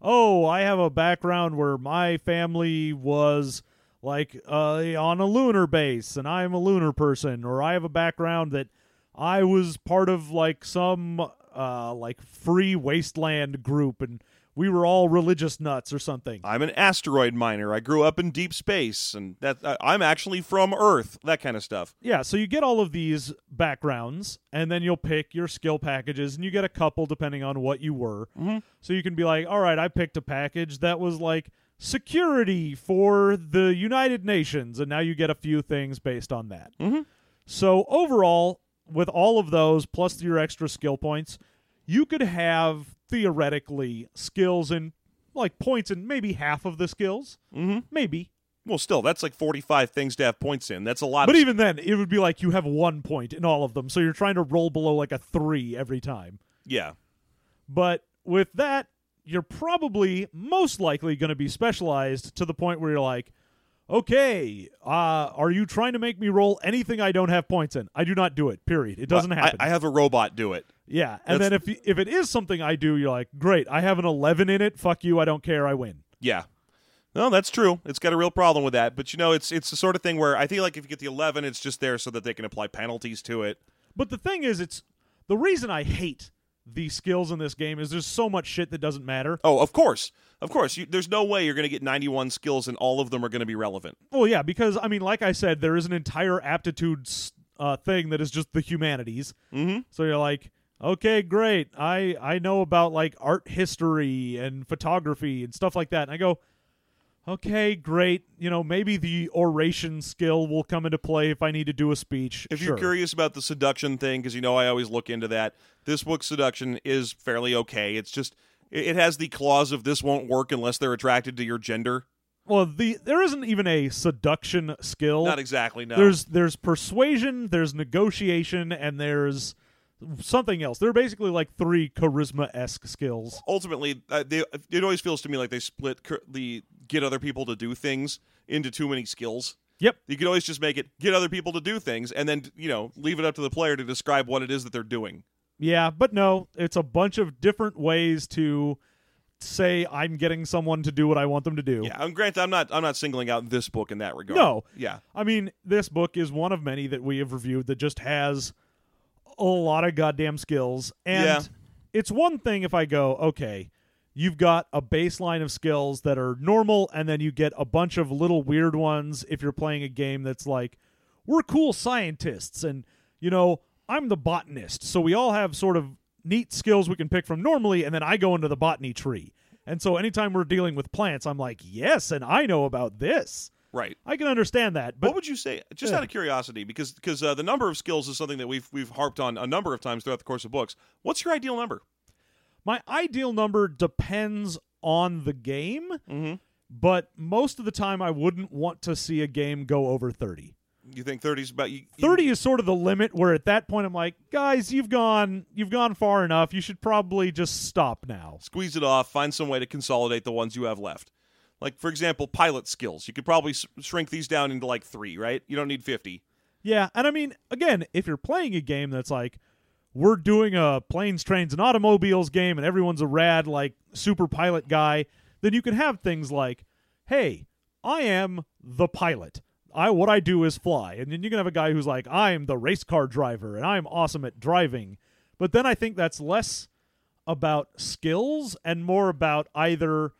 "Oh, I have a background where my family was like uh, on a lunar base, and I'm a lunar person," or I have a background that I was part of like some uh, like free wasteland group, and we were all religious nuts or something. I'm an asteroid miner. I grew up in deep space, and that I- I'm actually from Earth. That kind of stuff. Yeah, so you get all of these backgrounds, and then you'll pick your skill packages, and you get a couple depending on what you were. Mm-hmm. So you can be like, all right, I picked a package that was like security for the United Nations, and now you get a few things based on that. Mhm. So overall, with all of those plus your extra skill points, you could have theoretically skills and like points in maybe half of the skills, Mm-hmm. maybe. Well, still, that's like 45 things to have points in. That's a lot. But even then, it would be like you have one point in all of them, so you're trying to roll below like a three every time. yeah. But with that, you're probably most likely going to be specialized to the point where you're like, okay, uh, are you trying to make me roll anything I don't have points in? I do not do it. Period. It doesn't I- happen. I, have a robot do it. yeah, and then if if it is something I do, you're like, great, I have an 11 in it. Fuck you, I don't care. I win. Yeah. No, that's true. It's got a real problem with that. But you know, it's it's the sort of thing where I feel like if you get the eleven, it's just there so that they can apply penalties to it. But the thing is, it's the reason I hate the skills in this game is there's so much shit that doesn't matter. Oh, of course, of course. You, there's no way you're going to get 91 skills and all of them are going to be relevant. Well, yeah, because I mean, like I said, there is an entire aptitude uh, thing that is just the humanities. Mm-hmm. So you're like, okay, great. I I know about like art history and photography and stuff like that. And I go, okay, great. You know, maybe the oration skill will come into play if I need to do a speech. If Sure. you're curious about the seduction thing, because you know I always look into that, this book's seduction is fairly okay. It's just it it has the clause of this won't work unless they're attracted to your gender. well, the there isn't even a seduction skill. Not exactly. No. There's there's persuasion, there's negotiation, and there's something else. They're basically like three charisma esque skills. ultimately uh, they, it always feels to me like they split cur- the get other people to do things into too many skills Yep. you could always just make it get other people to do things and then you know leave it up to the player to describe what it is that they're doing Yeah, but no, it's a bunch of different ways to say I'm getting someone to do what I want them to do. yeah and granted i'm not i'm not singling out this book in that regard No. yeah I mean, this book is one of many that we have reviewed that just has a lot of goddamn skills. And Yeah. it's one thing if I go, okay, you've got a baseline of skills that are normal, and then you get a bunch of little weird ones if you're playing a game that's like, we're cool scientists, and, you know, I'm the botanist. So we all have sort of neat skills we can pick from normally, and then I go into the botany tree. And so anytime we're dealing with plants, I'm like, yes, and I know about this. Right I can understand that, but what would you say just Yeah. out of curiosity because because uh, the number of skills is something that we've we've harped on a number of times throughout the course of books what's your ideal number My ideal number depends on the game, mm-hmm. but most of the time I wouldn't want to see a game go over 30. you think 30 is about you, you- 30 is sort of the limit where at that point I'm like, guys, you've gone you've gone far enough. You should probably just stop now. squeeze it off, find some way to consolidate the ones you have left. Like, for example, pilot skills. You could probably s- shrink these down into like three, right? You don't need 50. Yeah, and I mean, again, if you're playing a game that's like we're doing a planes, trains, and automobiles game, and everyone's a rad like super pilot guy, then you can have things like, "Hey, I am the pilot. I what I do is fly," and then you can have a guy who's like, "I'm the race car driver, and I'm awesome at driving." But then I think that's less about skills and more about either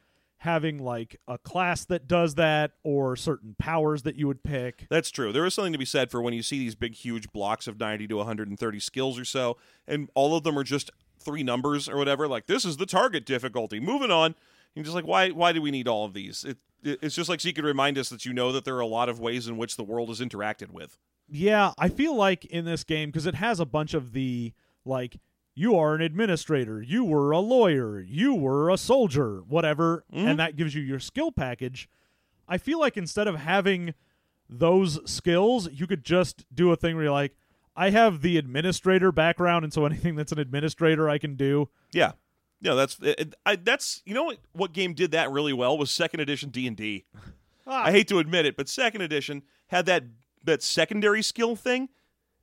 having like a class that does that or certain powers that you would pick. That's true. There is something to be said for when you see these big, huge blocks of 90 to 130 skills or so, and all of them are just three numbers or whatever. Like, this is the target difficulty. Moving on. You're just like, why, why do we need all of these? It, it, it's just like so you could remind us that you know that there are a lot of ways in which the world is interacted with. Yeah, I feel like in this game because it has a bunch of the like you are an administrator, you were a lawyer, you were a soldier, whatever, mm-hmm. and that gives you your skill package. I feel like instead of having those skills, you could just do a thing where you're like, I have the administrator background, and so anything that's an administrator I can do. Yeah. Yeah, that's it- I, that's you know what what game did that really well was second edition D and D. [LAUGHS] I hate to admit it, but second edition had that that secondary skill thing,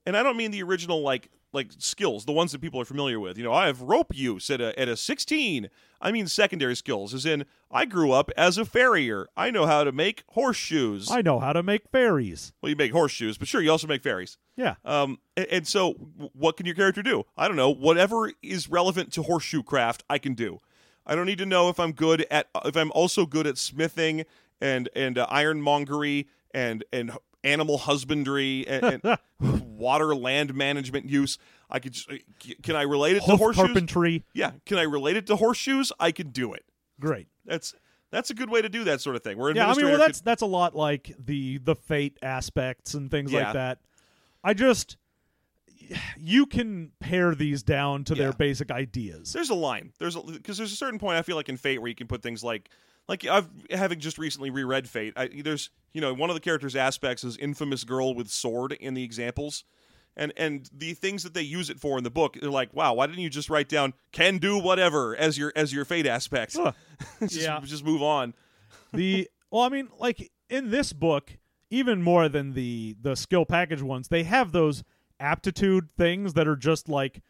and I don't mean the original like like skills, the ones that people are familiar with. You know, I have rope use at a at a sixteen. I mean secondary skills, as in I grew up as a farrier. I know how to make horseshoes. I know how to make fairies. well, you make horseshoes, but sure, you also make fairies. Yeah. Um, and, and so, what can your character do? I don't know. Whatever is relevant to horseshoe craft, I can do. I don't need to know if I'm good at if I'm also good at smithing and and uh, ironmongery and and animal husbandry and, and [LAUGHS] water land management use. I could. just- Can I relate it to Hoof horseshoes? carpentry. Yeah. Can I relate it to horseshoes? I can do it. Great. That's that's a good way to do that sort of thing. Where Yeah, I mean, well, that's could- that's a lot like the the fate aspects and things Yeah. like that. I just you can pare these down to Yeah. their basic ideas. there's a line. There's a because there's a certain point I feel like in Fate where you can put things like like I've having just recently reread Fate. I, there's you know one of the characters' aspects is infamous girl with sword in the examples, and and the things that they use it for in the book, they're like, wow, why didn't you just write down can do whatever as your as your Fate aspect? Huh. [LAUGHS] just, Yeah. just move on. the well, I mean, like in this book, even more than the the skill package ones, they have those aptitude things that are just like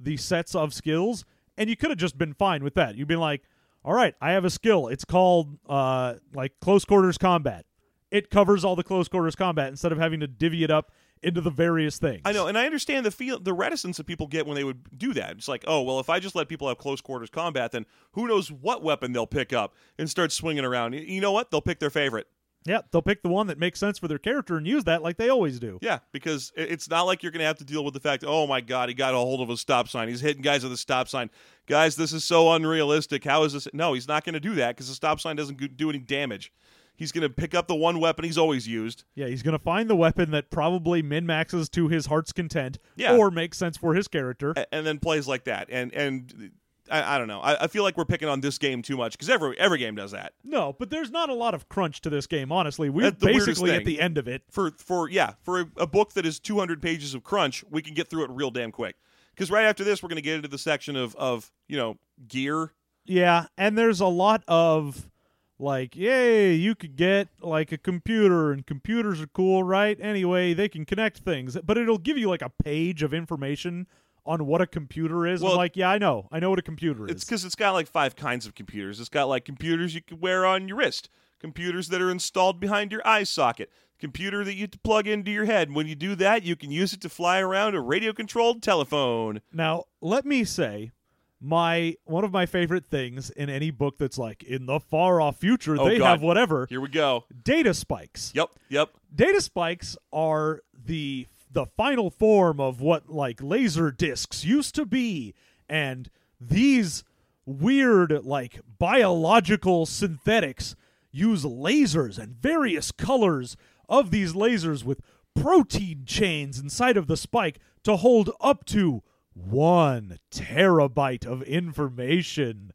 the sets of skills, and you could have just been fine with that. You'd been like, all right, I have a skill. It's called uh like close quarters combat. It covers all the close quarters combat instead of having to divvy it up into the various things. I know, and I understand the feel, the reticence that people get when they would do that. It's like, oh, well, if I just let people have close quarters combat, then who knows what weapon they'll pick up and start swinging around. You know what? They'll pick their favorite. Yeah, they'll pick the one that makes sense for their character and use that like they always do. Yeah, because it's not like you're going to have to deal with the fact, oh my God, he got a hold of a stop sign. He's hitting guys with a stop sign. Guys, this is so unrealistic. How is this? No, he's not going to do that because the stop sign doesn't do any damage. He's going to pick up the one weapon he's always used. Yeah, he's going to find the weapon that probably min maxes to his heart's content Yeah. or makes sense for his character. and then plays like that. And and I, I don't know. I, I feel like we're picking on this game too much because every every game does that. No, but there's not a lot of crunch to this game, honestly. We're basically at the end of it. For for yeah, for a, a book that is 200 pages of crunch, we can get through it real damn quick. Because right after this, we're going to get into the section of of you know gear. Yeah, and there's a lot of like, yay, you could get like a computer, and computers are cool, right? Anyway, they can connect things, but it'll give you like a page of information on what a computer is. Well- I'm like, yeah, I know, I know what a computer is. It's because it's got like five kinds of computers. It's got like computers you can wear on your wrist, computers that are installed behind your eye socket, computer that you plug into your head. When you do that, you can use it to fly around a radio controlled telephone. Now, let me say, my one of my favorite things in any book that's like in the far off future, Oh, they God. have whatever Here we go. data spikes. Yep, yep. Data spikes are the the final form of what like laser discs used to be, and these weird like biological synthetics use lasers and various colors of these lasers with protein chains inside of the spike to hold up to one terabyte of information.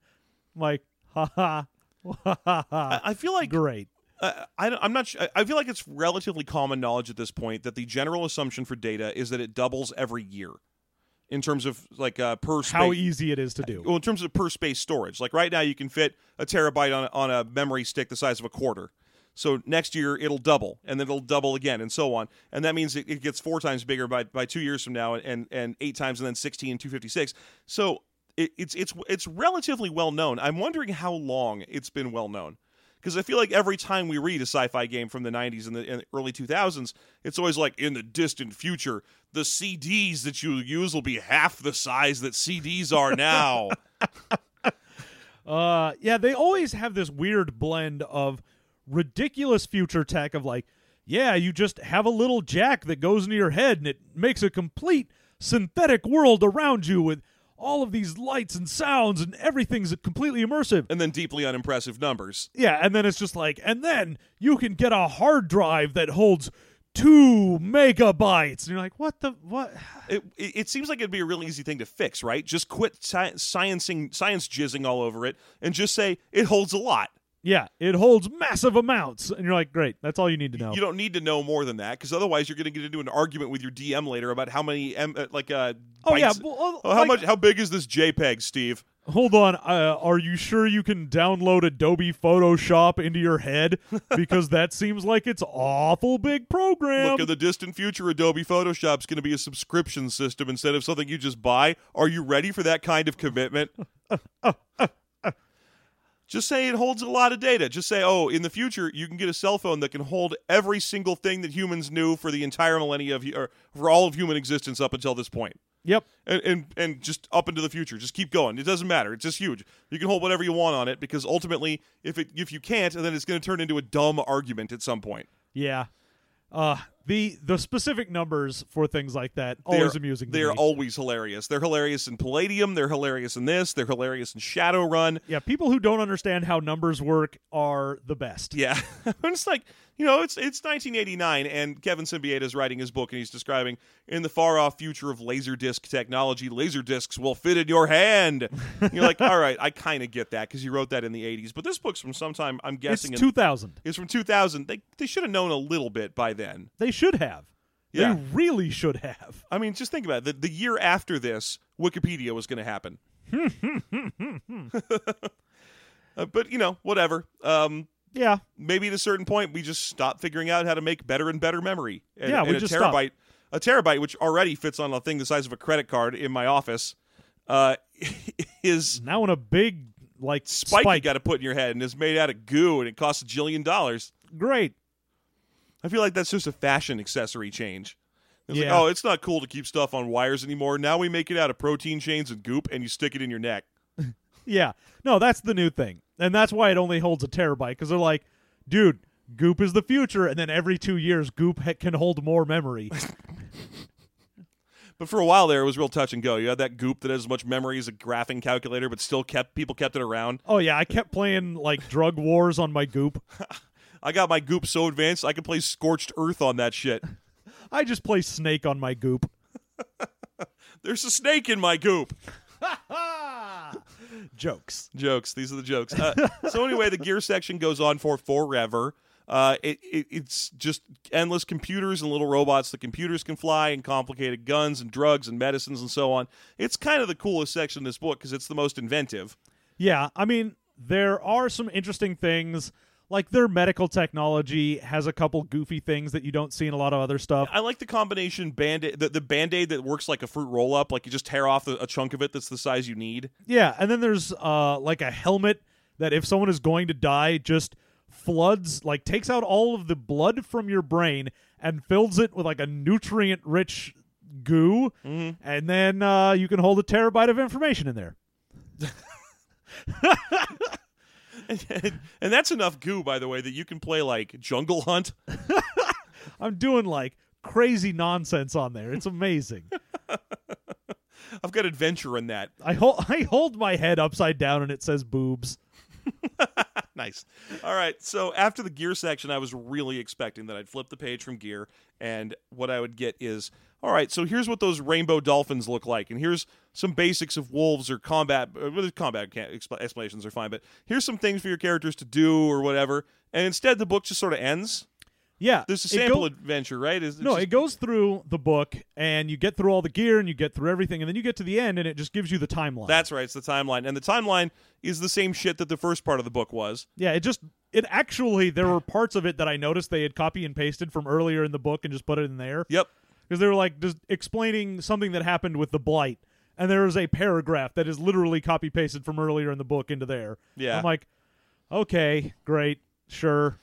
Like, haha, [LAUGHS] ha ha I feel like Great. Uh, I, I'm not. Sh- I feel like it's relatively common knowledge at this point that the general assumption for data is that it doubles every year, in terms of like uh, per space. How easy it is to do. well, in terms of per space storage. Like right now, you can fit a terabyte on a, on a memory stick the size of a quarter. So next year it'll double, and then it'll double again, and so on. And that means it, it gets four times bigger by, by two years from now, and, and eight times, and then sixteen and two fifty six. So it, it's it's it's relatively well known. I'm wondering how long it's been well known. Because I feel like every time we read a sci-fi game from the '90s and the, and the early 2000s, it's always like in the distant future, the CDs that you use will be half the size that CDs are now. [LAUGHS] Uh, yeah, they always have this weird blend of ridiculous future tech of like, yeah, you just have a little jack that goes into your head and it makes a complete synthetic world around you with all of these lights and sounds and everything's completely immersive. and then deeply unimpressive numbers. Yeah, and then it's just like, and then you can get a hard drive that holds two megabytes, and you're like, what the what? It, it, seems like it'd be a really easy thing to fix, right? Just quit sci- sciencing, science jizzing all over it, and just say it holds a lot. Yeah, it holds massive amounts, and you're like, great, that's all you need to know. You don't need to know more than that, because otherwise you're going to get into an argument with your DM later about how many, M, uh, like, uh, Oh, yeah, well, Oh, how like- much? How big is this JPEG, Steve? Hold on, uh, are you sure you can download Adobe Photoshop into your head? [LAUGHS] Because that seems like it's awful big program. Look, in the distant future, Adobe Photoshop's going to be a subscription system instead of something you just buy. Are you ready for that kind of commitment? [LAUGHS] just say it holds a lot of data. Just say, oh, in the future, you can get a cell phone that can hold every single thing that humans knew for the entire millennia of, or for all of human existence up until this point. yep. And, and and just up into the future, just keep going. It doesn't matter. It's just huge. You can hold whatever you want on it because ultimately, if it if you can't, then it's going to turn into a dumb argument at some point. Yeah. Uh, the the specific numbers for things like that They're- always amusing. They're always hilarious. They're hilarious in Palladium. They're hilarious in this. They're hilarious in Shadowrun. yeah. People who don't understand how numbers work are the best. Yeah, [LAUGHS] it's like you know, it's it's 1989, and Kevin Siembieda is writing his book, and he's describing in the far off future of laserdisc technology, laser discs will fit in your hand. You're like, [LAUGHS] all right, I kind of get that because he wrote that in the 80s, but this book's from sometime I'm It's guessing in- 2000. it's from 2000. They they should have known a little bit by then. They should have. Yeah. They really should have. I mean, just think about it. The, the year after this, Wikipedia was going to happen. [LAUGHS] [LAUGHS] Uh, but you know, whatever. Um, Yeah. maybe at a certain point, we just stop figuring out how to make better and better memory. And, Yeah, and we a just terabyte, a terabyte, which already fits on a thing the size of a credit card in my office, uh, [LAUGHS] is Now in a big like spike, spike. you got to put in your head, and is made out of goo, and it costs a jillion dollars. Great. I feel like that's just a fashion accessory change. It's like, Yeah. oh, it's not cool to keep stuff on wires anymore. Now we make it out of protein chains and goop, and you stick it in your neck. Yeah. No, that's the new thing. And that's why it only holds a terabyte because they're like, dude, Goop is the future. And then every two years, Goop ha- can hold more memory. [LAUGHS] But for a while there, it was real touch and go. You had that goop that has as much memory as a graphing calculator, but still kept people kept it around. oh, yeah. I kept playing like Drug Wars on my Goop. [LAUGHS] I got my goop so advanced I could play Scorched Earth on that shit. [LAUGHS] I just play Snake on my Goop. There's a snake in my goop. [LAUGHS] Jokes. Jokes. These are the jokes. Uh, so anyway, the gear section goes on for forever. Uh, it, it it's just endless computers and little robots. The computers can fly and complicated guns and drugs and medicines and so on. It's kind of the coolest section of this book because it's the most inventive. Yeah, I mean, there are some interesting things. Like their medical technology has a couple goofy things that you don't see in a lot of other stuff. I like the combination band the, the band aid that works like a fruit roll up, like you just tear off the, a chunk of it that's the size you need. Yeah, and then there's uh like a helmet that if someone is going to die just floods like takes out all of the blood from your brain and fills it with like a nutrient rich goo and then uh you can hold a terabyte of information in there. [LAUGHS] and, and that's enough goo, by the way, that you can play like Jungle Hunt. [LAUGHS] I'm doing like crazy nonsense on there. It's amazing. [LAUGHS] I've got adventure in that. I hold [LAUGHS] I hold my head upside down and it says boobs. [LAUGHS] nice. All right. So after the gear section, I was really expecting that I'd flip the page from gear, and what I would get is, all right. So here's what those rainbow dolphins look like, and here's some basics of wolves or combat. Uh, well, combat explanations are fine, but here's some things for your characters to do or whatever. And instead, the book just sort of ends. Yeah. There's a it sample go- adventure, right? Is No, just- it goes through the book and you get through all the gear and you get through everything and then you get to the end and it just gives you the timeline. That's right. It's the timeline, and the timeline is the same shit that the first part of the book was. Yeah, it just it actually there were parts of it that I noticed they had copy and pasted from earlier in the book and just put it in there Yep. because they were like just explaining something that happened with the blight and there is a paragraph that is literally copy pasted from earlier in the book into there. Yeah. I'm like, okay, great, sure.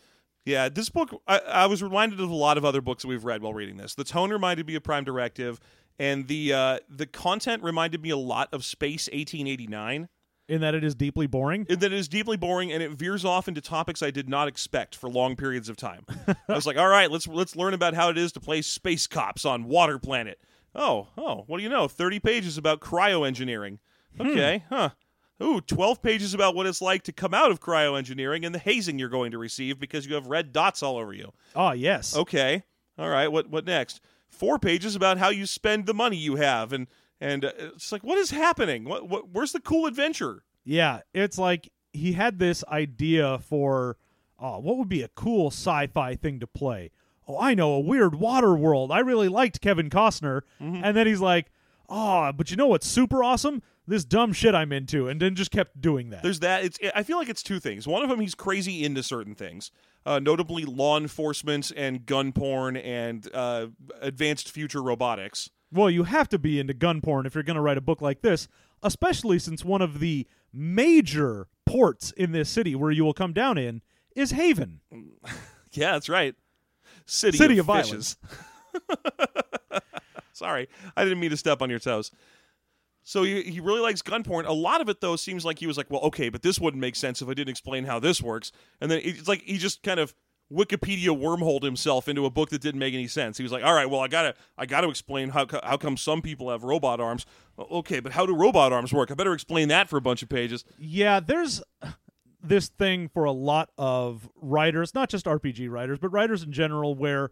Yeah, this book, I, I was reminded of a lot of other books that we've read while reading this. The tone reminded me of Prime Directive, and the uh, the content reminded me a lot of Space 1889. In that it is deeply boring. In that it is deeply boring and it veers off into topics I did not expect for long periods of time. [LAUGHS] I was like, all right, let's let's learn about how it is to play space cops on Water Planet. Oh, oh, what do you know? 30 pages about cryo engineering. Okay, huh. Ooh, 12 pages about what it's like to come out of cryoengineering and the hazing you're going to receive because you have red dots all over you. Oh yes. Okay. All right. What what next? Four pages about how you spend the money you have, and and uh, it's like, what is happening? What, what where's the cool adventure? Yeah, it's like he had this idea for oh, what would be a cool sci-fi thing to play. Oh, I know a weird water world. I really liked Kevin Costner, mm-hmm. and then he's like, oh, but you know what's super awesome? This dumb shit I'm into, and then just kept doing that. There's that. It's I feel like it's two things. One of them, he's crazy into certain things, uh, notably law enforcement and gun porn and uh, advanced future robotics. well, you have to be into gun porn if you're going to write a book like this, especially since one of the major ports in this city where you will come down in is Haven. [LAUGHS] Yeah, that's right. City, City of, of fishes. [LAUGHS] Sorry, I didn't mean to step on your toes. So he, he really likes gun porn. A lot of it though seems like he was like, well, okay, but this wouldn't make sense if I didn't explain how this works. And then it's like he just kind of Wikipedia wormholed himself into a book that didn't make any sense. He was like, all right, well, I gotta I gotta explain how how come some people have robot arms. Okay, but how do robot arms work? I better explain that for a bunch of pages. Yeah, there's this thing for a lot of writers, not just RPG writers, but writers in general, where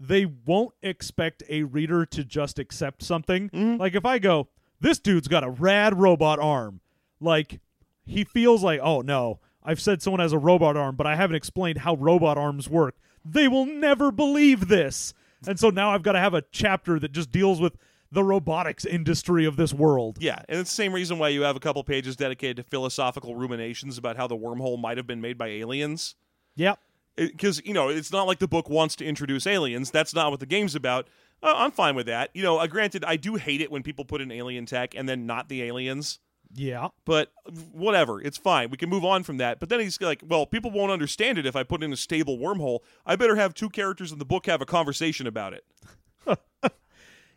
they won't expect a reader to just accept something. Mm-hmm. Like if I go, this dude's got a rad robot arm, like he feels like, oh no, I've said someone has a robot arm, but I haven't explained how robot arms work. They will never believe this. And so now I've got to have a chapter that just deals with the robotics industry of this world. Yeah, and it's the same reason why you have a couple pages dedicated to philosophical ruminations about how the wormhole might have been made by aliens. Yep. because you know it's not like the book wants to introduce aliens. That's not what the game's about. Uh, I'm fine with that. You know, uh, granted, I do hate it when people put in alien tech and then not the aliens. Yeah. But whatever, it's fine. We can move on from that. But then he's like, "Well, people won't understand it if I put in a stable wormhole. I better have two characters in the book have a conversation about it." [LAUGHS]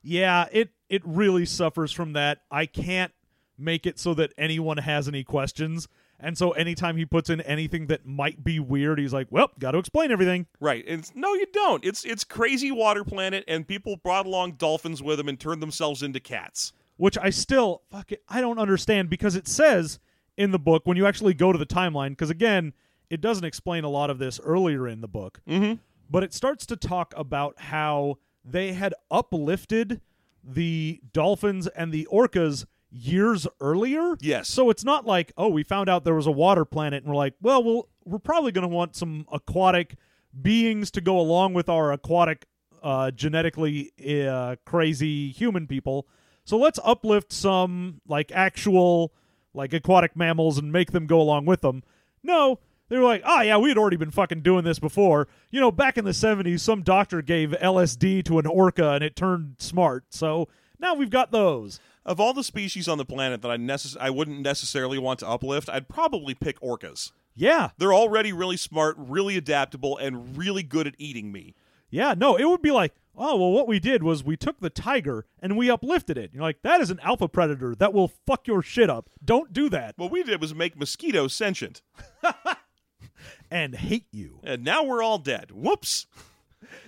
Yeah, it it really suffers from that. I can't make it so that anyone has any questions. And so anytime he puts in anything that might be weird, he's like, "Well, got to explain everything." Right? And no, you don't. It's it's crazy water planet, and people brought along dolphins with them and turned themselves into cats. Which I still fuck it, I don't understand because it says in the book when you actually go to the timeline because again, it doesn't explain a lot of this earlier in the book. Mm-hmm. but it starts to talk about how they had uplifted the dolphins and the orcas years earlier. Yes. So it's not like, oh, we found out there was a water planet and we're like, well, we'll we're probably going to want some aquatic beings to go along with our aquatic, uh, genetically uh, crazy human people. So let's uplift some like actual like aquatic mammals and make them go along with them. No, they were like, oh yeah, we had already been fucking doing this before. You know, back in the '70s, some doctor gave LSD to an orca and it turned smart. So now we've got those. Of all the species on the planet that I necess- I wouldn't necessarily want to uplift, I'd probably pick orcas. Yeah, They're already really smart, really adaptable, and really good at eating me. yeah. No, it would be like, oh well, what we did was we took the tiger and we uplifted it. You're like, that is an alpha predator that will fuck your shit up. Don't do that What we did was make mosquitoes sentient, [LAUGHS] and hate you. and now we're all dead. Whoops. [LAUGHS]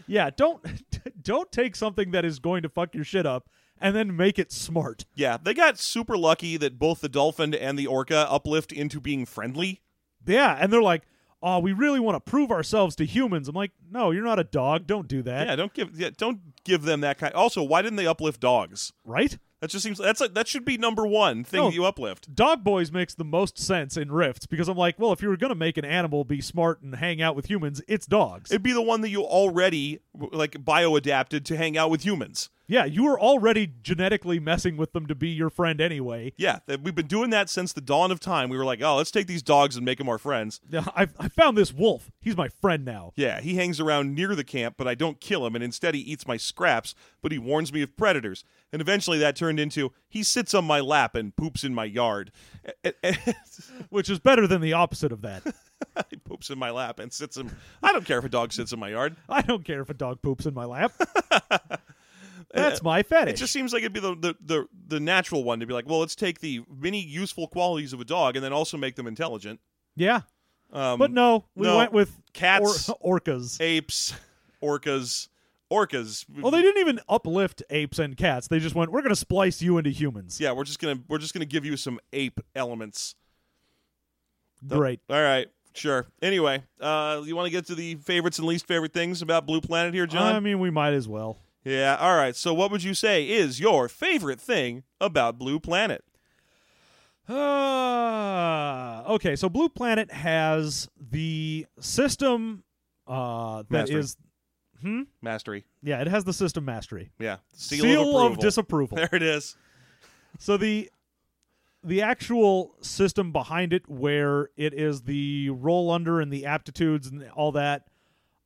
Yeah, don't [LAUGHS] don't take something that is going to fuck your shit up and then make it smart. Yeah, they got super lucky that both the dolphin and the orca uplift into being friendly. Yeah, and they're like, "Oh, we really want to prove ourselves to humans." I'm like, "No, you're not a dog. Don't do that." Yeah, don't give yeah, don't give them that kind. Also, why didn't they uplift dogs? Right? That just seems that's like that should be number one thing No. that you uplift. Dog Boys makes the most sense in Rifts because I'm like, well, if you were going to make an animal be smart and hang out with humans, it's dogs. It'd be the one that you already like bio adapted to hang out with humans. Yeah, you were already genetically messing with them to be your friend anyway. Yeah, we've been doing that since the dawn of time. We were like, oh, let's take these dogs and make them our friends. Yeah, I I found this wolf. He's my friend now. Yeah, he hangs around near the camp, but I don't kill him, and instead he eats my scraps, but he warns me of predators. And eventually that turned into he sits on my lap and poops in my yard. [LAUGHS] Which is better than the opposite of that. [LAUGHS] he poops in my lap and sits in. I don't care if a dog sits in my yard. I don't care if a dog poops in my lap. [LAUGHS] That's my fetish. It just seems like it'd be the, the, the, the natural one to be like, well, let's take the many useful qualities of a dog and then also make them intelligent. yeah. Um, But no, we no. went with Cats. or- [LAUGHS] orcas. apes, orcas, orcas. Well, they didn't even uplift apes and cats. They just went, "We're going to splice you into humans." yeah, we're just gonna we're just gonna give you some ape elements. Great. All right, sure. Anyway, uh, you want to get to the favorites and least favorite things about Blue Planet here, John? I mean, we might as well. Yeah. All right. So, what would you say is your favorite thing about Blue Planet? Uh, okay, so Blue Planet has the system uh, that is, Mastery. Mastery. yeah, it has the system mastery. Yeah. Seal, of, of, approval. disapproval. There it is. so the the actual system behind it where it is the roll under and the aptitudes and all that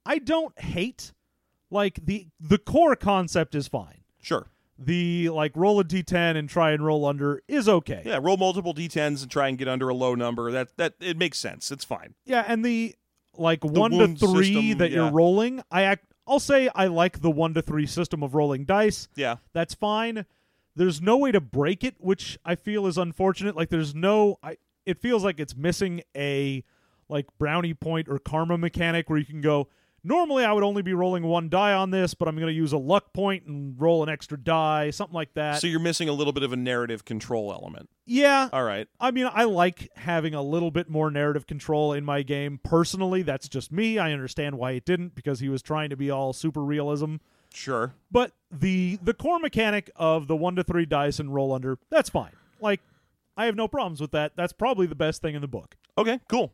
i don't hate like the the core concept is fine Sure. the like roll a d10 and try and roll under is okay Yeah. Roll multiple d10s and try and get under a low number. That that it makes sense. It's fine. Yeah, and the like one to wound three system, that yeah. you're rolling i act i'll say i like the one to three system of rolling dice Yeah. that's fine there's no way to break it which i feel is unfortunate like there's no i it feels like it's missing a like brownie point or karma mechanic where you can go normally i would only be rolling one die on this but i'm going to use a luck point and roll an extra die something like that So you're missing a little bit of a narrative control element. yeah All right. I mean, I like having a little bit more narrative control in my game. Personally, that's just me. I understand why it didn't because he was trying to be all super realism. Sure. But the the core mechanic of the one to three dice and roll under, that's fine. Like, I have no problems with that. That's probably the best thing in the book. Okay. Cool.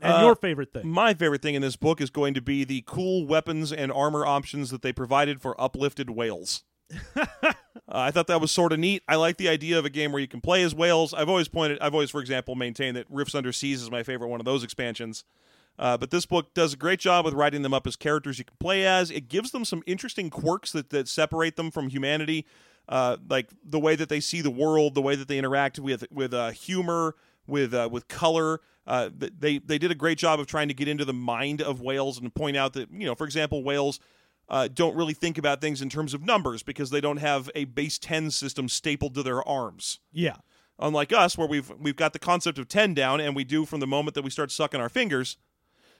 And Uh, your favorite thing? My favorite thing in this book is going to be the cool weapons and armor options that they provided for uplifted whales. [LAUGHS] uh, I thought that was sort of neat. I like the idea of a game where you can play as whales. I've always pointed, I've always, for example, maintained that Rifts Under Seas is my favorite one of those expansions. Uh, but this book does a great job with writing them up as characters you can play as. It gives them some interesting quirks that, that separate them from humanity, uh, like the way that they see the world, the way that they interact with with uh, humor, with uh, with color. Uh, they they did a great job of trying to get into the mind of whales and point out that you know, for example, whales uh, don't really think about things in terms of numbers because they don't have a base ten system stapled to their arms yeah. unlike us where we've we've got the concept of 10 down and we do from the moment that we start sucking our fingers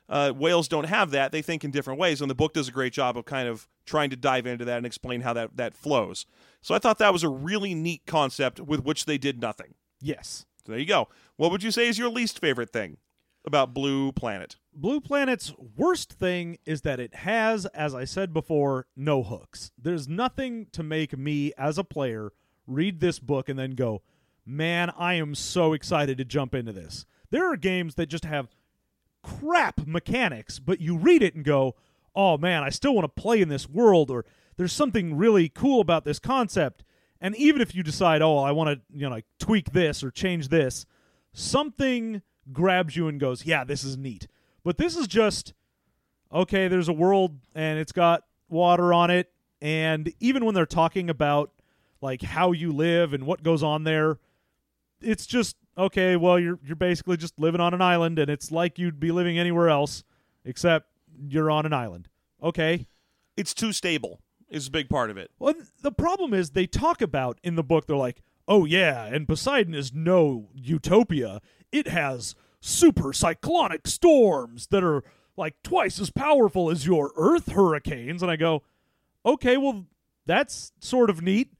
uh, whales don't have that they think in different ways and the book does a great job of kind of trying to dive into that and explain how that that flows so i thought that was a really neat concept with which they did nothing Yes. There you go what would you say is your least favorite thing about blue planet Blue Planet's worst thing is that it has, as I said before, no hooks. There's nothing to make me, as a player, read this book and then go, man, I am so excited to jump into this. There are games that just have crap mechanics, but you read it and go, "Oh man, I still want to play in this world," or "There's something really cool about this concept." And even if you decide, "Oh, I want to, you know, like tweak this or change this," something grabs you and goes, "Yeah, this is neat." But this is just okay, there's a world and it's got water on it, and even when they're talking about like how you live and what goes on there, it's just okay, well you're you're basically just living on an island and it's like you'd be living anywhere else except you're on an island. Okay. It's too stable. Is a big part of it. Well, the problem is they talk about in the book they're like, "Oh yeah, and Poseidon is no utopia. It has super cyclonic storms that are like twice as powerful as your Earth hurricanes." And I go, "Okay, well that's sort of neat.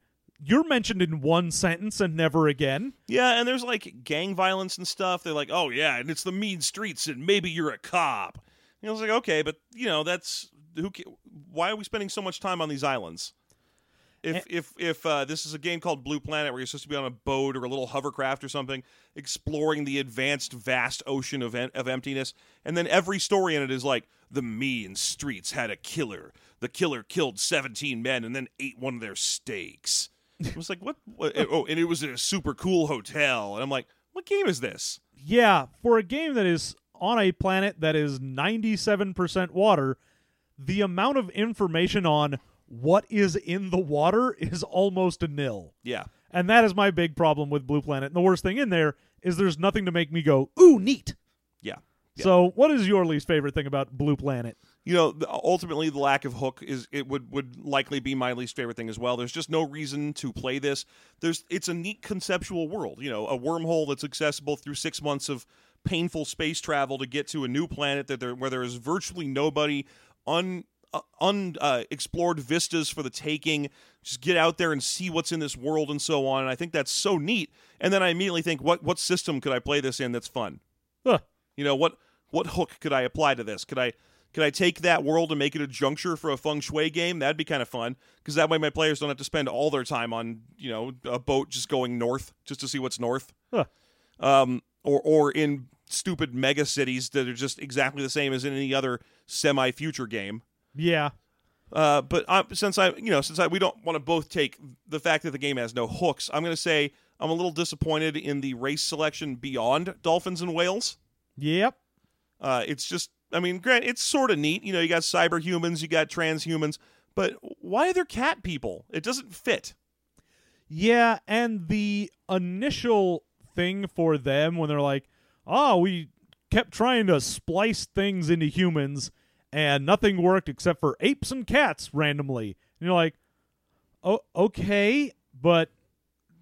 You're mentioned in one sentence and never again." Yeah, and there's like gang violence and stuff. They're like, oh yeah, and it's the mean streets, and maybe you're a cop. And I was like, okay, but you know, that's who. Why are we spending so much time on these islands? If And- if if uh, this is a game called Blue Planet, where you're supposed to be on a boat or a little hovercraft or something, exploring the advanced, vast ocean of of emptiness, and then every story in it is like the mean streets had a killer. The killer killed 17 men and then ate one of their steaks. It was like what, what? Oh, and it was in a super cool hotel, and I'm like, what game is this? Yeah, for a game that is on a planet that is 97% water, the amount of information on what is in the water is almost a nil. Yeah, And that is my big problem with Blue Planet. And the worst thing in there is there's nothing to make me go, ooh, neat. yeah. Yeah. So, what is your least favorite thing about Blue Planet? you know ultimately the lack of hook is it would would likely be my least favorite thing as well there's just no reason to play this there's it's a neat conceptual world you know a wormhole that's accessible through six months of painful space travel to get to a new planet that there where there is virtually nobody un uh, un uh, explored vistas for the taking just get out there and see what's in this world and so on and i think that's so neat and then i immediately think what what system could i play this in that's fun Huh. you know what what hook could I apply to this? Could I could I take that world and make it a juncture for a feng shui game? That'd be kind of fun because that way my players don't have to spend all their time on you know a boat just going north just to see what's north, Huh. um, or or in stupid mega cities that are just exactly the same as in any other semi future game. Yeah. Uh, but I, since I, you know, since I, we don't want to both take the fact that the game has no hooks, I'm going to say I'm a little disappointed in the race selection beyond dolphins and whales. Yep. Uh, it's just, I mean, grant it's sort of neat. You know, you got cyber humans, you got transhumans, but why are there cat people? It doesn't fit. Yeah, and the initial thing for them when they're like, "Oh, we kept trying to splice things into humans and nothing worked except for apes and cats randomly." And you're like, "Oh, okay, but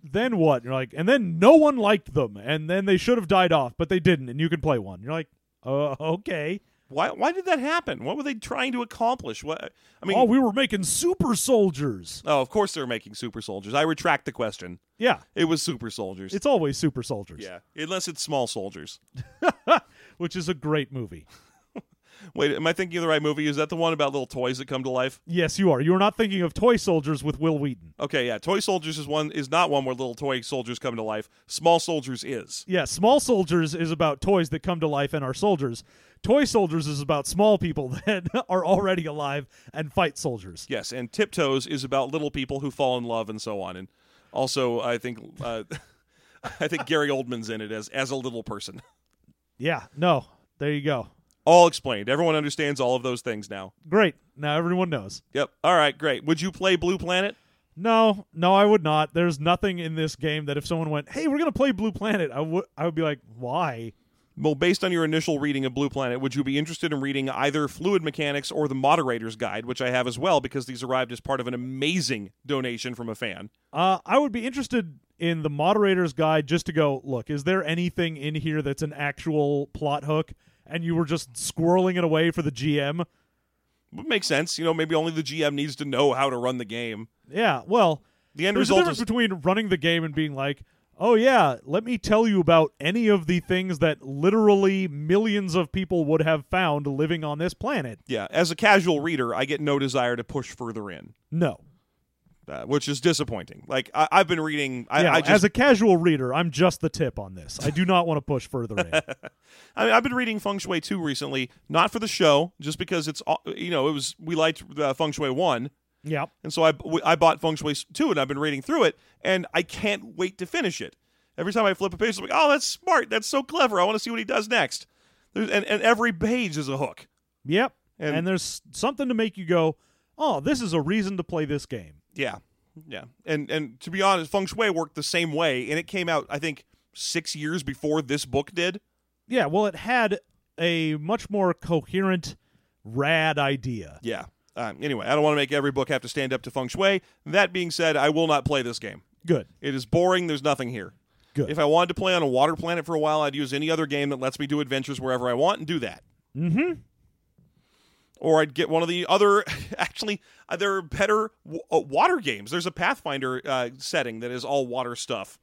then what?" And you're like, "And then no one liked them, and then they should have died off, but they didn't, and you can play one." You're like, "Uh, okay." Why? Why did that happen? What were they trying to accomplish? What? I mean, oh, we were making super soldiers. oh, of course they were making super soldiers. I retract the question. Yeah, It was super soldiers. it's always super soldiers. yeah, unless it's small soldiers. [LAUGHS] which is a great movie. Wait, am I thinking of the right movie? Is that the one about little toys that come to life? Yes, you are. You are not thinking of Toy Soldiers with Wil Wheaton. Okay, yeah. Toy Soldiers is one is not one where little toy soldiers come to life. Small Soldiers is. Yeah, Small Soldiers is about toys that come to life and are soldiers. Toy Soldiers is about small people [LAUGHS] that are already alive and fight soldiers. Yes, and Tiptoes is about little people who fall in love and so on. And also, I think uh, [LAUGHS] I think Gary Oldman's in it as as a little person. Yeah, no. There you go. All explained. Everyone understands all of those things now. Great. Now everyone knows. Yep. All right, great. Would you play Blue Planet? No, no, I would not. There's nothing in this game that if someone went, "Hey, we're gonna play Blue Planet," I would, I would be like, "Why?" Well, based on your initial reading of Blue Planet, would you be interested in reading either Fluid Mechanics or the Moderator's Guide, which I have as well because these arrived as part of an amazing donation from a fan? Uh, I would be interested in the moderator's guide just to go look. Is there anything in here that's an actual plot hook, and you were just squirreling it away for the GM? Would make sense. You know, maybe only the GM needs to know how to run the game. Yeah. Well, The end there's a result difference is between running the game and being like, "Oh yeah, let me tell you about any of the things that literally millions of people would have found living on this planet." yeah. As a casual reader, I get no desire to push further in. No. Uh, which is disappointing. Like I, I've been reading, I, yeah, I just, as a casual reader, I'm just the tip on this. I do not want to push further in. [LAUGHS] I mean, I've been reading Feng Shui two recently, not for the show, just because it's you know it was we liked uh, Feng Shui one, yep. and so I I bought Feng Shui two, and I've been reading through it, and I can't wait to finish it. Every time I flip a page, I'm like, oh, that's smart, that's so clever. I want to see what he does next. There's, and and every page is a hook. Yep. And- And, there's something to make you go, oh, this is a reason to play this game. Yeah, yeah, and and to be honest, Feng Shui worked the same way, and it came out I think six years before this book did. Yeah, well, it had a much more coherent, rad idea. Yeah. Uh, anyway, I don't want to make every book have to stand up to Feng Shui. That being said, I will not play this game. Good. It is boring. There's nothing here. Good. If I wanted to play on a water planet for a while, I'd use any other game that lets me do adventures wherever I want and do that. Mm-hmm. Or I'd get one of the other. [LAUGHS] Actually, uh, there are better w- uh, water games. There's a Pathfinder uh, setting that is all water stuff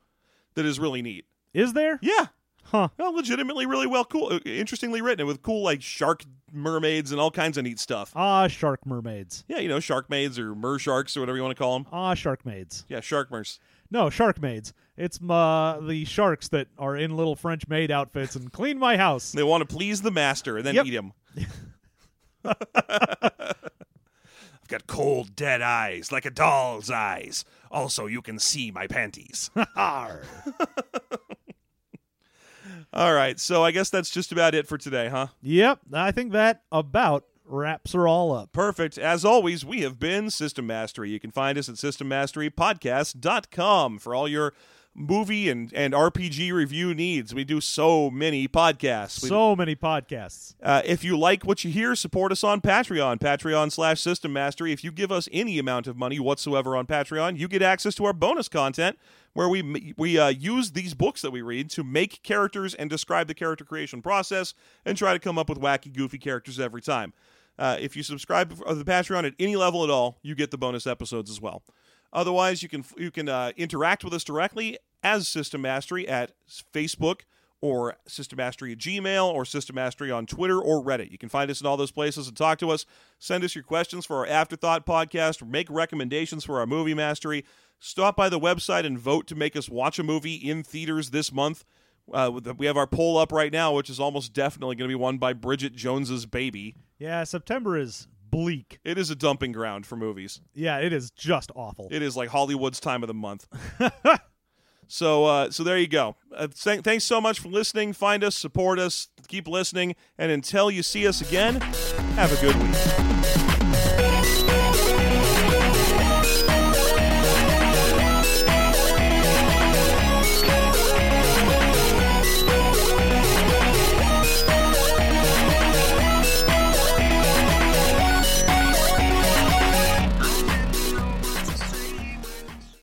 that is really neat. Is there? Yeah. Huh. Well, legitimately really well cool. uh, Interestingly written with cool, like, shark mermaids and all kinds of neat stuff. Ah, shark mermaids. Yeah, you know, shark maids or mer sharks or whatever you want to call them. Ah, shark maids. Yeah, shark mers. No, shark maids. It's uh, the sharks that are in little French maid outfits and clean my house. They want to please the master and then Yep. eat him. [LAUGHS] I've got cold, dead eyes like a doll's eyes. Also, you can see my panties. [LAUGHS] All right, so I guess that's just about it for today, huh? yep, I think that about wraps her all up. Perfect. As always, we have been System Mastery. You can find us at systemmasterypodcast.com for all your movie and, and RPG review needs. We do so many podcasts. We So many podcasts. Uh, if you like what you hear, support us on Patreon, Patreon slash System Mastery. If you give us any amount of money whatsoever on Patreon, you get access to our bonus content where we we uh, use these books that we read to make characters and describe the character creation process and try to come up with wacky, goofy characters every time. Uh, if you subscribe to the Patreon at any level at all, you get the bonus episodes as well. Otherwise, you can you can uh, interact with us directly as System Mastery at Facebook or System Mastery at Gmail or System Mastery on Twitter or Reddit. You can find us in all those places and talk to us. Send us your questions for our Afterthought podcast. Make recommendations for our movie mastery. Stop by the website and vote to make us watch a movie in theaters this month. Uh, we have our poll up right now, which is almost definitely going to be won by Bridget Jones's Baby. Yeah, September is bleak. It is a dumping ground for movies. Yeah, it is just awful. It is like Hollywood's time of the month. [LAUGHS] so, uh, so there you go. Uh, th- thanks so much for listening. Find us, support us, keep listening, and until you see us again, have a good week.